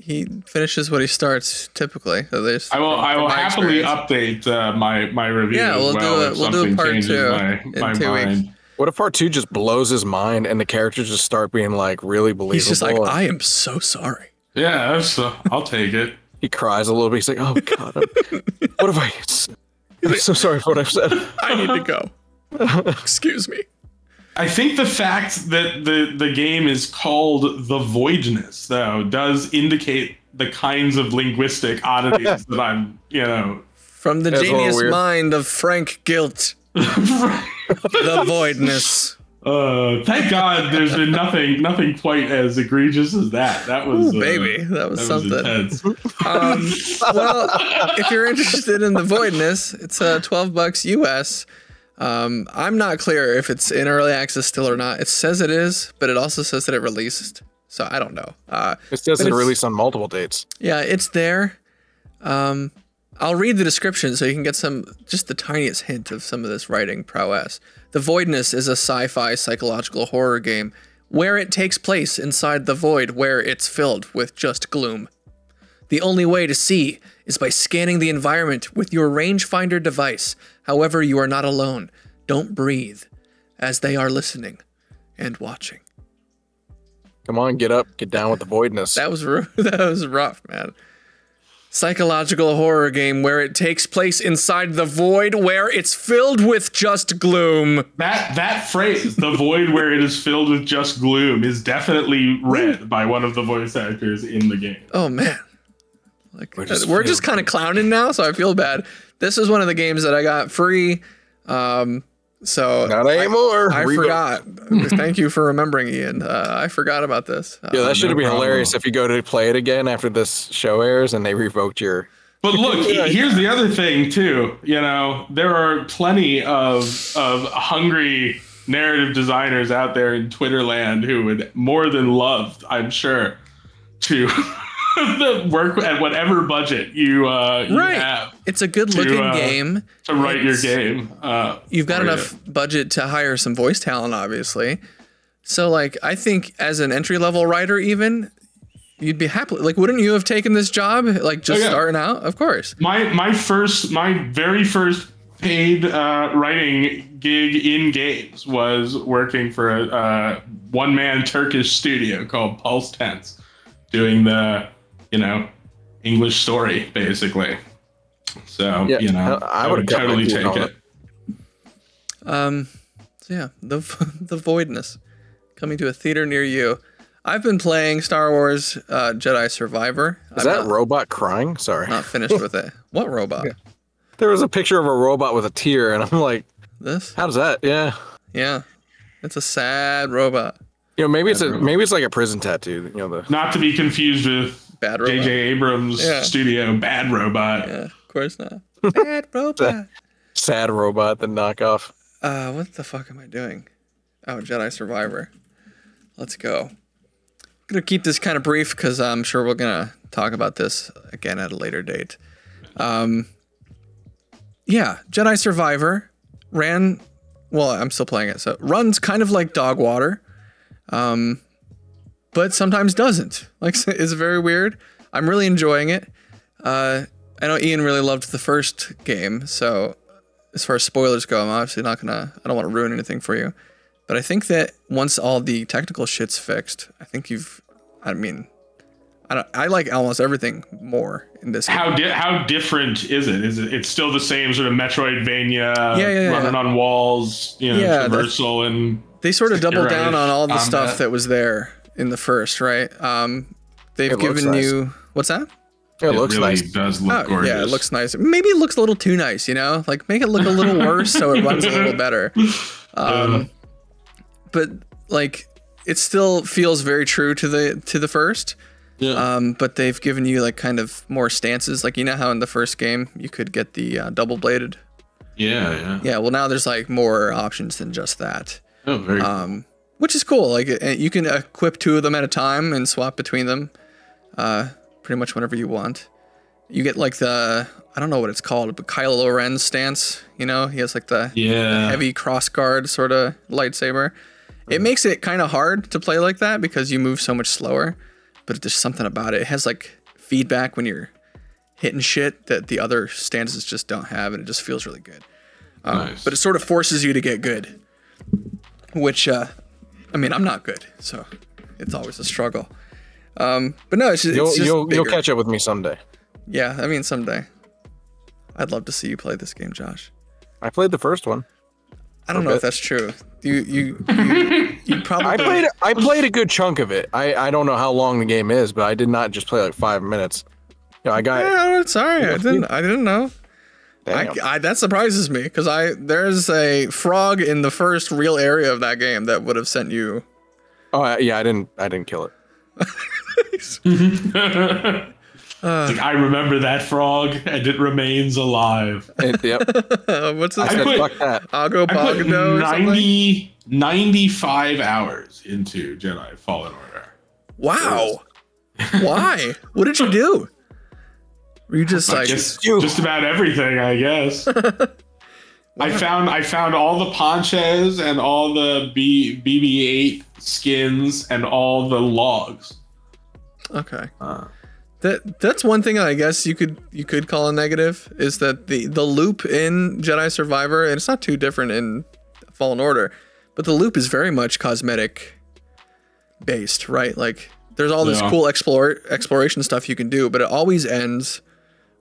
he finishes what he starts typically. At least. I will. I will happily experience. update uh, my my review. Yeah, we'll do well a- we'll do a part two my, in my two weeks. What if part two just blows his mind and the characters just start being like really believable? He's just like, and I am so sorry. Yeah, that's, uh, I'll take it. he cries a little bit. He's like, oh god, I'm- what have I? I'm so sorry for what I've said. I need to go. Excuse me. I think the fact that the the game is called the Voidness, though, does indicate the kinds of linguistic oddities that I'm, you know. From the That's genius mind of Frank Gilt. the voidness. Uh, thank God, there's been nothing nothing quite as egregious as that. That was Ooh, uh, baby, that was that something. intense. Um, well, if you're interested in the voidness, it's uh, 12 bucks US. Um, I'm not clear if it's in early access still or not. It says it is, but it also says that it released. So I don't know. Uh, It says it released on multiple dates. yeah, it's there. Um, I'll read the description so you can get some, just the tiniest hint of some of this writing prowess. The Voidness is a sci fi psychological horror game where it takes place inside the void where it's filled with just gloom. The only way to see is by scanning the environment with your rangefinder device. However, you are not alone. Don't breathe, as they are listening and watching. Come on, get up, get down with the voidness. That was that was rough, man. Psychological horror game where it takes place inside the void where it's filled with just gloom. That that phrase, the void where it is filled with just gloom, is definitely read by one of the voice actors in the game. Oh man. Like we're just just, kind of clowning now, so I feel bad. This is one of the games that I got free. Um so Not anymore. I Reboot. forgot. Thank you for remembering, Ian. Uh, I forgot about this. Uh, Yeah, that should no be problem. hilarious if you go to play it again after this show airs and they revoked your But look, here's the other thing too. You know, there are plenty of of hungry narrative designers out there in Twitter land who would more than love, I'm sure, to work at whatever budget you uh you Right. have It's a good looking uh, game. to write your game. Uh, You've got enough you. budget to hire some voice talent, obviously. So, like, I think as an entry level writer, even you'd be happy. Like, wouldn't you have taken this job? Like, just Oh, yeah. starting out? Of course. My my first my very first paid uh, writing gig in games was working for a uh, one man Turkish studio called Pulse Tense, doing the you know English story basically. So Yeah, you know I- I I, would've would totally take it. it. Um, so yeah, the the voidness coming to a theater near you. I've been playing Star Wars uh, Jedi Survivor. Is I'm that not, robot crying? Sorry. not finished with it. What robot? There was a picture of a robot with a tear, and I'm like, This? how does that? Yeah. Yeah, it's a sad robot. You know, maybe it's a maybe it's like a prison tattoo. You know, the Not to be confused with Bad robot. J.J. Abrams' Yeah. studio Bad Robot. Yeah, of course not. Bad robot. sad robot, the knockoff. Uh, what the fuck am I doing? Oh, Jedi Survivor. Let's go. I'm gonna keep this kind of brief because I'm sure we're gonna talk about this again at a later date. Um, yeah, Jedi Survivor ran. Well, I'm still playing it, so it runs kind of like Dog Water, um, but sometimes doesn't. Like, it's very weird. I'm really enjoying it. Uh, I know Ian really loved the first game, so as far as spoilers go, I'm obviously not gonna. I don't want to ruin anything for you, but I think that once all the technical shit's fixed, I think you've. I mean, I don't. I like almost everything more in this. How game. di- how different is it? Is it it's still the same sort of Metroidvania, yeah, yeah. running on walls, you know, Yeah, traversal and They sort of double Right. down on all the stuff that was there in the first, right? Um, they've It looks given nice. you what's that? It, it looks really nice. does look Oh, gorgeous. yeah, it looks nice. Maybe it looks a little too nice, you know? Like make it look a little worse so it runs a little better. Um, but like it still feels very true to the to the first. Yeah. Um, but they've given you like kind of more stances. Like you know how in the first game you could get the uh, double bladed. yeah, yeah. Yeah, well now there's like more options than just that. Oh, very um, which is cool. Like uh, you can equip two of them at a time and swap between them, uh, pretty much whenever you want. You get like the I don't know what it's called, but Kylo Ren's stance. You know, he has like the yeah. heavy cross guard sort of lightsaber. It makes it kind of hard to play like that because you move so much slower. But there's something about it. It has like feedback when you're hitting shit that the other stances just don't have, and it just feels really good. Um, Nice. But it sort of forces you to get good, which, uh, I mean, I'm not good, so it's always a struggle. Um, but no, it's just, You'll it's just you'll you'll catch up with me someday. Yeah, I mean, someday. I'd love to see you play this game, Josh. I played the first one. I don't know Okay. if that's true. You you you, you probably I played I played a good chunk of it. I I don't know how long the game is, but I did not just play like five minutes. You know, I got Yeah, sorry, I didn't. I didn't know. I, I, that surprises me because I there's a frog in the first real area of that game that would have sent you. Oh I- yeah, I didn't I didn't kill it. Like, I remember that frog, and it remains alive. It- yep. Uh, what's this? I said put- fuck that. Ago I put Pogdo or something? 90, 95 hours into Jedi Fallen Order. Wow. Why? What did you do? Were you just like? just, you. just about everything, I guess. I found I found all the ponchos and all the B, BB-8 skins and all the logs. Okay. Uh. That that's one thing I guess you could you could call a negative is that the the loop in Jedi Survivor and it's not too different in Fallen Order, but the loop is very much cosmetic based, right? Like there's all this Yeah. cool explore exploration stuff you can do, but it always ends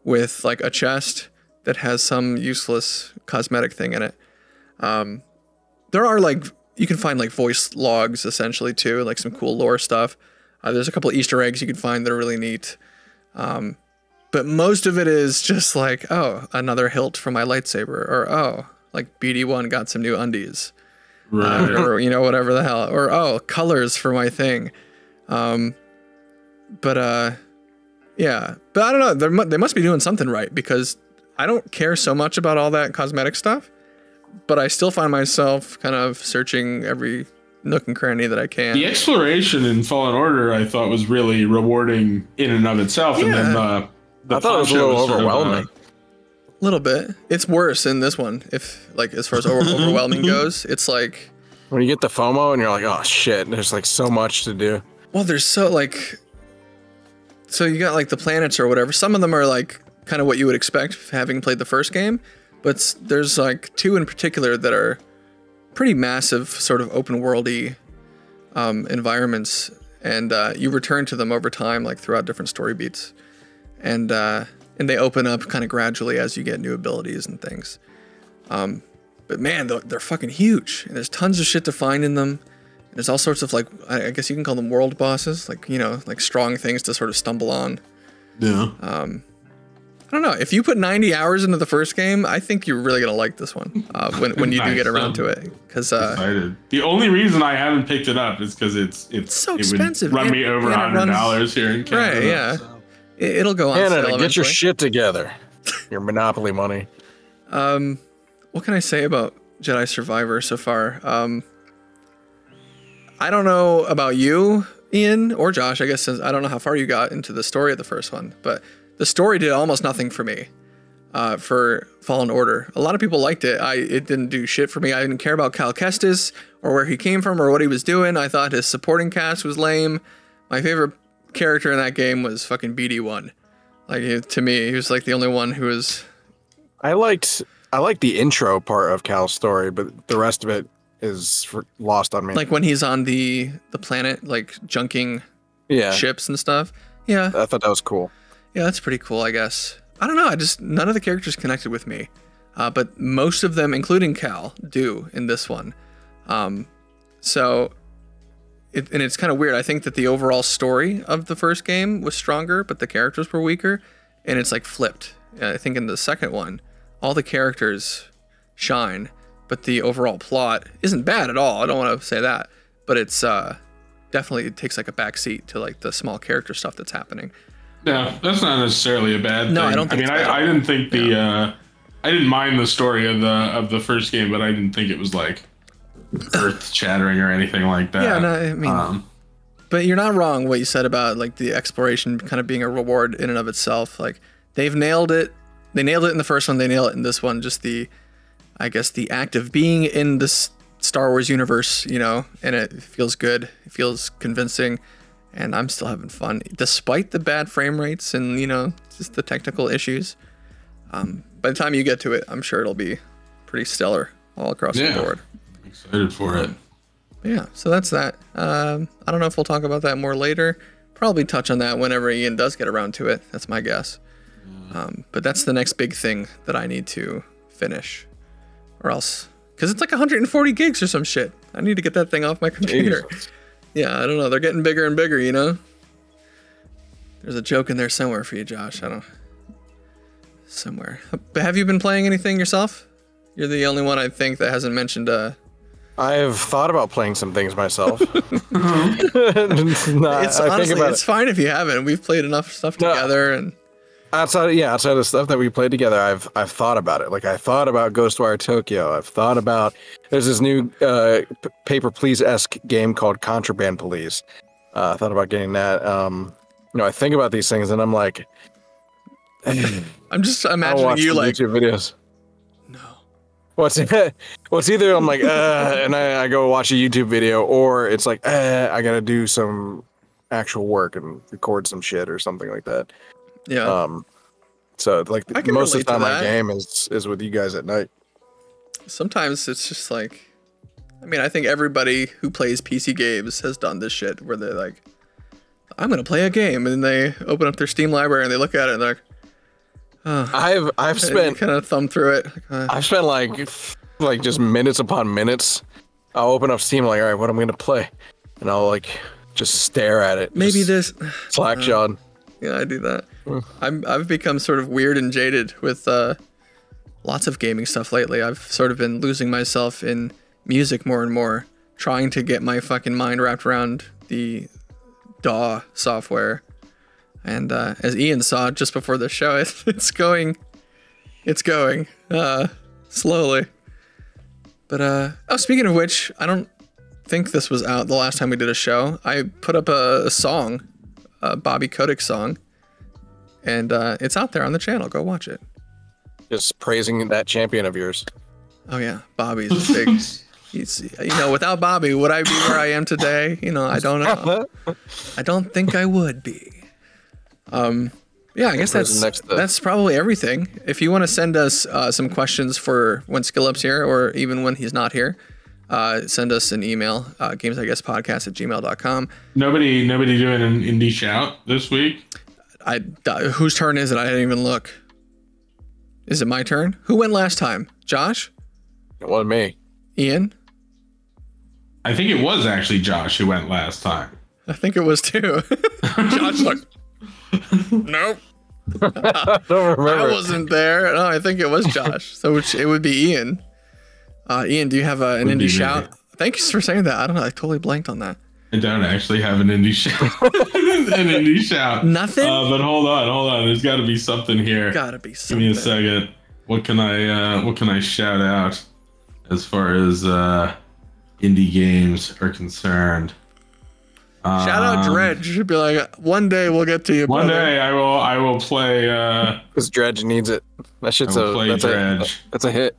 with like a chest that has some useless cosmetic thing in it. Um, there are like you can find like voice logs essentially too, like some cool lore stuff. Uh, there's a couple of Easter eggs you can find that are really neat. Um, but most of it is just like, oh, another hilt for my lightsaber, or oh, like BD1 got some new undies, uh, or you know whatever the hell, or oh, colors for my thing. Um, but uh, Yeah, but I don't know. They're, they must be doing something right because I don't care so much about all that cosmetic stuff, but I still find myself kind of searching every nook and cranny that I can. The exploration in Fallen Order, I thought, was really rewarding in and of itself, and then Yeah. the, the I thought it was a fun show little sort of, uh, overwhelming. A little bit. It's worse in this one. If like as far as over- overwhelming goes, it's like When you get the FOMO and you're like, oh shit, there's like so much to do. well, there's so like so you got like the planets or whatever. Some of them are like kind of what you would expect having played the first game, but there's like two in particular that are pretty massive, sort of open worldy um, environments, and uh, you return to them over time, like throughout different story beats, and uh, and they open up kind of gradually as you get new abilities and things. Um, but man, they're, they're fucking huge, and there's tons of shit to find in them. There's all sorts of like I I guess you can call them world bosses, like you know, like strong things to sort of stumble on. Yeah. Um, I don't know. If you put 90 hours into the first game, I think you're really gonna like this one uh, when when you do get around to it. Because uh. The only reason I haven't picked it up is because it's it's so it expensive. Would run And- me over and hundred dollars here in Canada. Right, yeah. so. it, it'll go on Canada, sale get your shit together. Your Monopoly money. Um, what can I say about Jedi Survivor so far? Um, I don't know about you, Ian or Josh. I guess since I don't know how far you got into the story of the first one, but the story did almost nothing for me. Uh, for Fallen Order, a lot of people liked it. I it didn't do shit for me. I didn't care about Cal Kestis or where he came from or what he was doing. I thought his supporting cast was lame. My favorite character in that game was fucking BD One. Like to me, he was like the only one who was I liked I liked the intro part of Cal's story, but the rest of it is for, lost on me. like when he's on the the planet like junking yeah, ships and stuff? Yeah. I thought that was cool. yeah that's pretty cool i guess. I don't know i just none of the characters connected with me. Uh, but most of them including cal do in this one. Um, so it, and it's kind of weird. I think that the overall story of the first game was stronger but the characters were weaker and it's like flipped. I think in the second one all the characters shine but the overall plot isn't bad at all i don't want to say that but it's uh definitely it takes like a backseat to like the small character stuff that's happening Yeah, that's not necessarily a bad thing. No, I don't think I mean. I, I didn't think the uh, I didn't mind the story of the of the first game, but I didn't think it was like earth shattering or anything like that. Yeah, no, I mean- um, But you're not wrong what you said about like the exploration kind of being a reward in and of itself. Like they've nailed it. They nailed it in the first one. They nail it in this one. Just the, I guess the act of being in this Star Wars universe, you know, and it feels good. It feels convincing, and I'm still having fun despite the bad frame rates and you know just the technical issues. Um, by the time you get to it, I'm sure it'll be pretty stellar all across Yeah. the board. excited for it. Yeah, so that's that. Um, I don't know if we'll talk about that more later. Probably touch on that whenever Ian does get around to it. That's my guess. Um, but that's the next big thing that I need to finish, or else, because it's like 140 gigs or some shit. I need to get that thing off my computer. Jesus. Yeah, I don't know. They're getting bigger and bigger, you know. There's a joke in there somewhere for you, Josh. I don't. Somewhere. But have you been playing anything yourself? You're the only one I think that hasn't mentioned uh, I have thought about playing some things myself. It's it's I think honestly about it's it. fine if you haven't. We've played enough stuff No. together, and outside yeah outside of the stuff that we played together i've i've thought about it. Like i thought about ghostwire tokyo. I've thought about there's this new uh p- paper please esque game called contraband police. Uh, i thought about getting that um you know i think about these things and i'm like I'm just imagining you like, youtube videos. No, what's what's either i'm like uh and I, I go watch a youtube video or it's like uh i gotta do some actual work and record some shit or something like that yeah, um so like most of the time my game is is with you guys at night sometimes it's just like, I mean, I think everybody who plays PC games has done this shit where they're like, I'm gonna play a game, and then they open up their Steam library and they look at it and they're like, I've I've spent kind of thumb through it. Uh, I've spent like like just minutes upon minutes. I'll open up Steam like, all right, what am I gonna play? And I'll like just stare at it. maybe this. slack jawed. Yeah, I do that. I'm I've become sort of weird and jaded with uh, lots of gaming stuff lately. I've sort of been losing myself in music more and more, trying to get my fucking mind wrapped around the DAW software And uh, as Ian saw just before the show, it, it's going, it's going uh, slowly. But uh, oh, speaking of which, I don't think this was out the last time we did a show. I put up a, a song, a Bobby Kotick song, and uh, it's out there on the channel. Go watch it. Just praising that champion of yours. Oh yeah, Bobby's a big. He's, you know, without Bobby, would I be where I am today? You know, I don't know. I don't think I would be. Um, yeah, I guess that's next that's probably everything. If you want to send us uh, some questions for when Skill Up's here, or even when he's not here, uh, send us an email, uh, games I guess podcast at gmail.com. Nobody, nobody doing an indie shout this week. I uh, whose turn is it? I didn't even look. Is it my turn? Who went last time? Josh? It wasn't me. Ian? I think it was actually Josh who went last time. I think it was too. Josh looked. nope. I don't remember. I wasn't there. No, I think it was Josh. So it would be Ian. Uh, Ian, do you have uh, an Would indie shout? me. Thanks for saying that. I don't know. I totally blanked on that. I don't actually have an indie shout. an indie shout. Nothing? Uh, but hold on, hold on. There's got to be something here. Gotta be something. Give me a second. What can I uh, what can I shout out as far as uh, indie games are concerned? Shout out Um, Dredge. You should be like, one day we'll get to you. One brother." day I will I will play uh, Because Dredge needs it. That shit's a play that's a Dredge. that's a hit.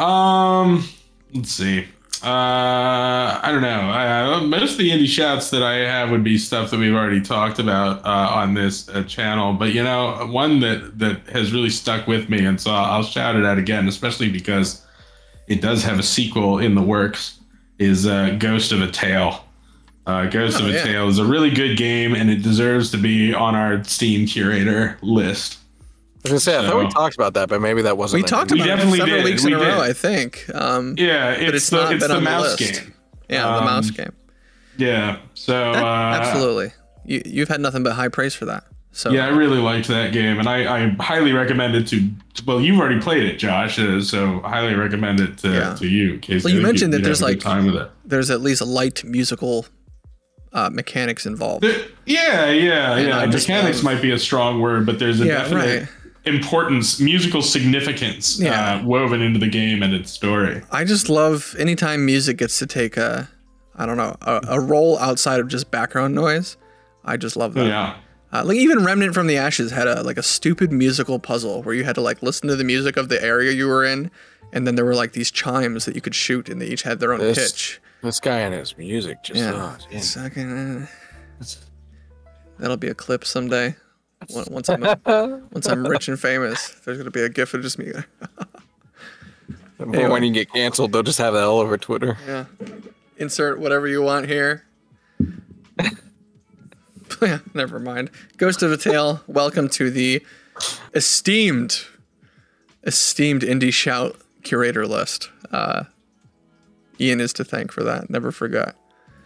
Um, let's see. Uh, I don't know. I, most of the indie shouts that I have would be stuff that we've already talked about uh, on this uh, channel. But you know, one that that has really stuck with me, and so I'll shout it out again, especially because it does have a sequel in the works. Is uh, Ghost of a Tale. Uh, Ghost Oh, of a yeah. Tale is a really good game, and it deserves to be on our Steam curator list. I was gonna say I thought we talked about that, but maybe that wasn't. We it. talked We about it definitely several did. weeks We in a row. I think. Um, Yeah, it's, it's the not it's been the on the mouse list. game. yeah, the Um, mouse game. Yeah, so That- uh, absolutely. You, you've had nothing but high praise for that. So Yeah, I really liked that game, and I, I highly recommend it to. Well, you've already played it, Josh, uh, so I highly recommend it to, Yeah. to you. in case Well, you mentioned that you'd there's, like- time with it. there's at least light musical uh, mechanics involved. There- yeah, yeah, And yeah. I just Mechanics might be a strong word, but there's a Yeah, definite right. Importance, musical significance Yeah. uh, woven into the game and its story. I just love anytime music gets to take a, I don't know, a, a role outside of just background noise. I just love that. Yeah. Uh, like even Remnant from the Ashes had a like a stupid musical puzzle where you had to like listen to the music of the area you were in, and then there were like these chimes that you could shoot, and they each had their own This- pitch. This guy and his music just. Yeah, oh, damn. it's like, uh, that'll be a clip someday. Once once I'm once I'm rich and famous, there's gonna be a gif of just me. But when you get canceled, they'll just have that all over Twitter. Yeah. Insert whatever you want here. never mind. Ghost of a Tale, welcome to the esteemed, esteemed indie shout curator list. Uh, Ian is to thank for that. Never forgot.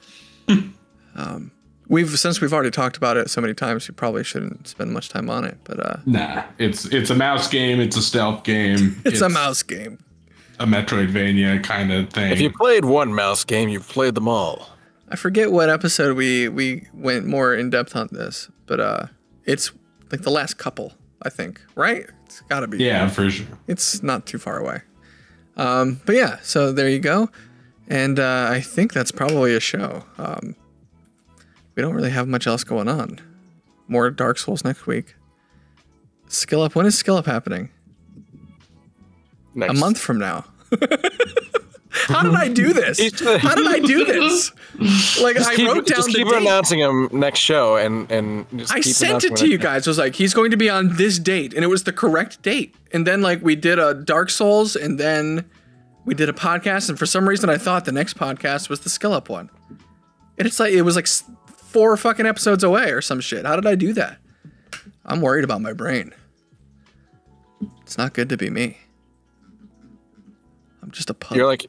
um, we've since we've already talked about it so many times, we probably shouldn't spend much time on it. But uh, Nah, it's it's a mouse game. It's a stealth game. it's, a mouse game. a Metroidvania kind of thing. If you played one mouse game, you've played them all. I forget what episode we we went more in depth on this, but uh, it's like the last couple, I think. Right? It's got to be. yeah, for sure. It's not too far away. Um, but yeah, so there you go, and uh, I think that's probably a show. Um, we don't really have much else going on. More Dark Souls next week. Skill up. When is skill up happening? Next. A month from now. How did I do this? How did I do this? Like I Keep- wrote down just the keep date. announcing him next show, and and just I sent it to you guys. It was like he's going to be on this date, and it was the correct date. And then like we did a Dark Souls, and then we did a podcast, and for some reason I thought the next podcast was the Skill Up one. And it's like it was like four fucking episodes away or some shit. How did I do that? I'm worried about my brain. It's not good to be me. I'm just a pup. You're like,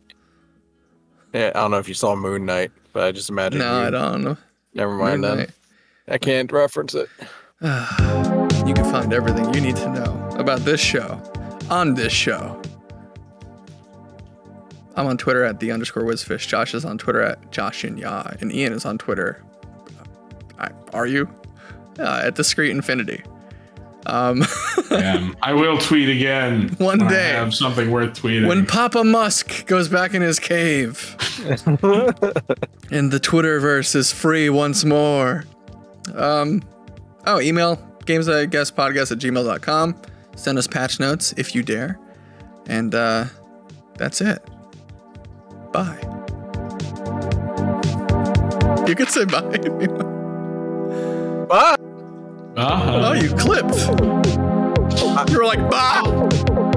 yeah, I don't know if you saw Moon Knight, but I just imagine. no, you. I don't know. Never mind then. I can't reference it. You can find everything you need to know about this show on this show. I'm on Twitter at the underscore whizfish. Josh is on Twitter at Josh and Ya, and Ian is on Twitter. I, are you? uh, at Discreet Infinity. Um, Damn. I will tweet again One when I day. have something worth tweeting. when Papa Musk goes back in his cave and the Twitterverse is free once more. Um, oh, email games I guess podcast at gmail.com. Send us patch notes if you dare. And uh, that's it. Bye. You could say bye. if you want. Bye. Uh-huh. oh, you clipped. You were like, bye.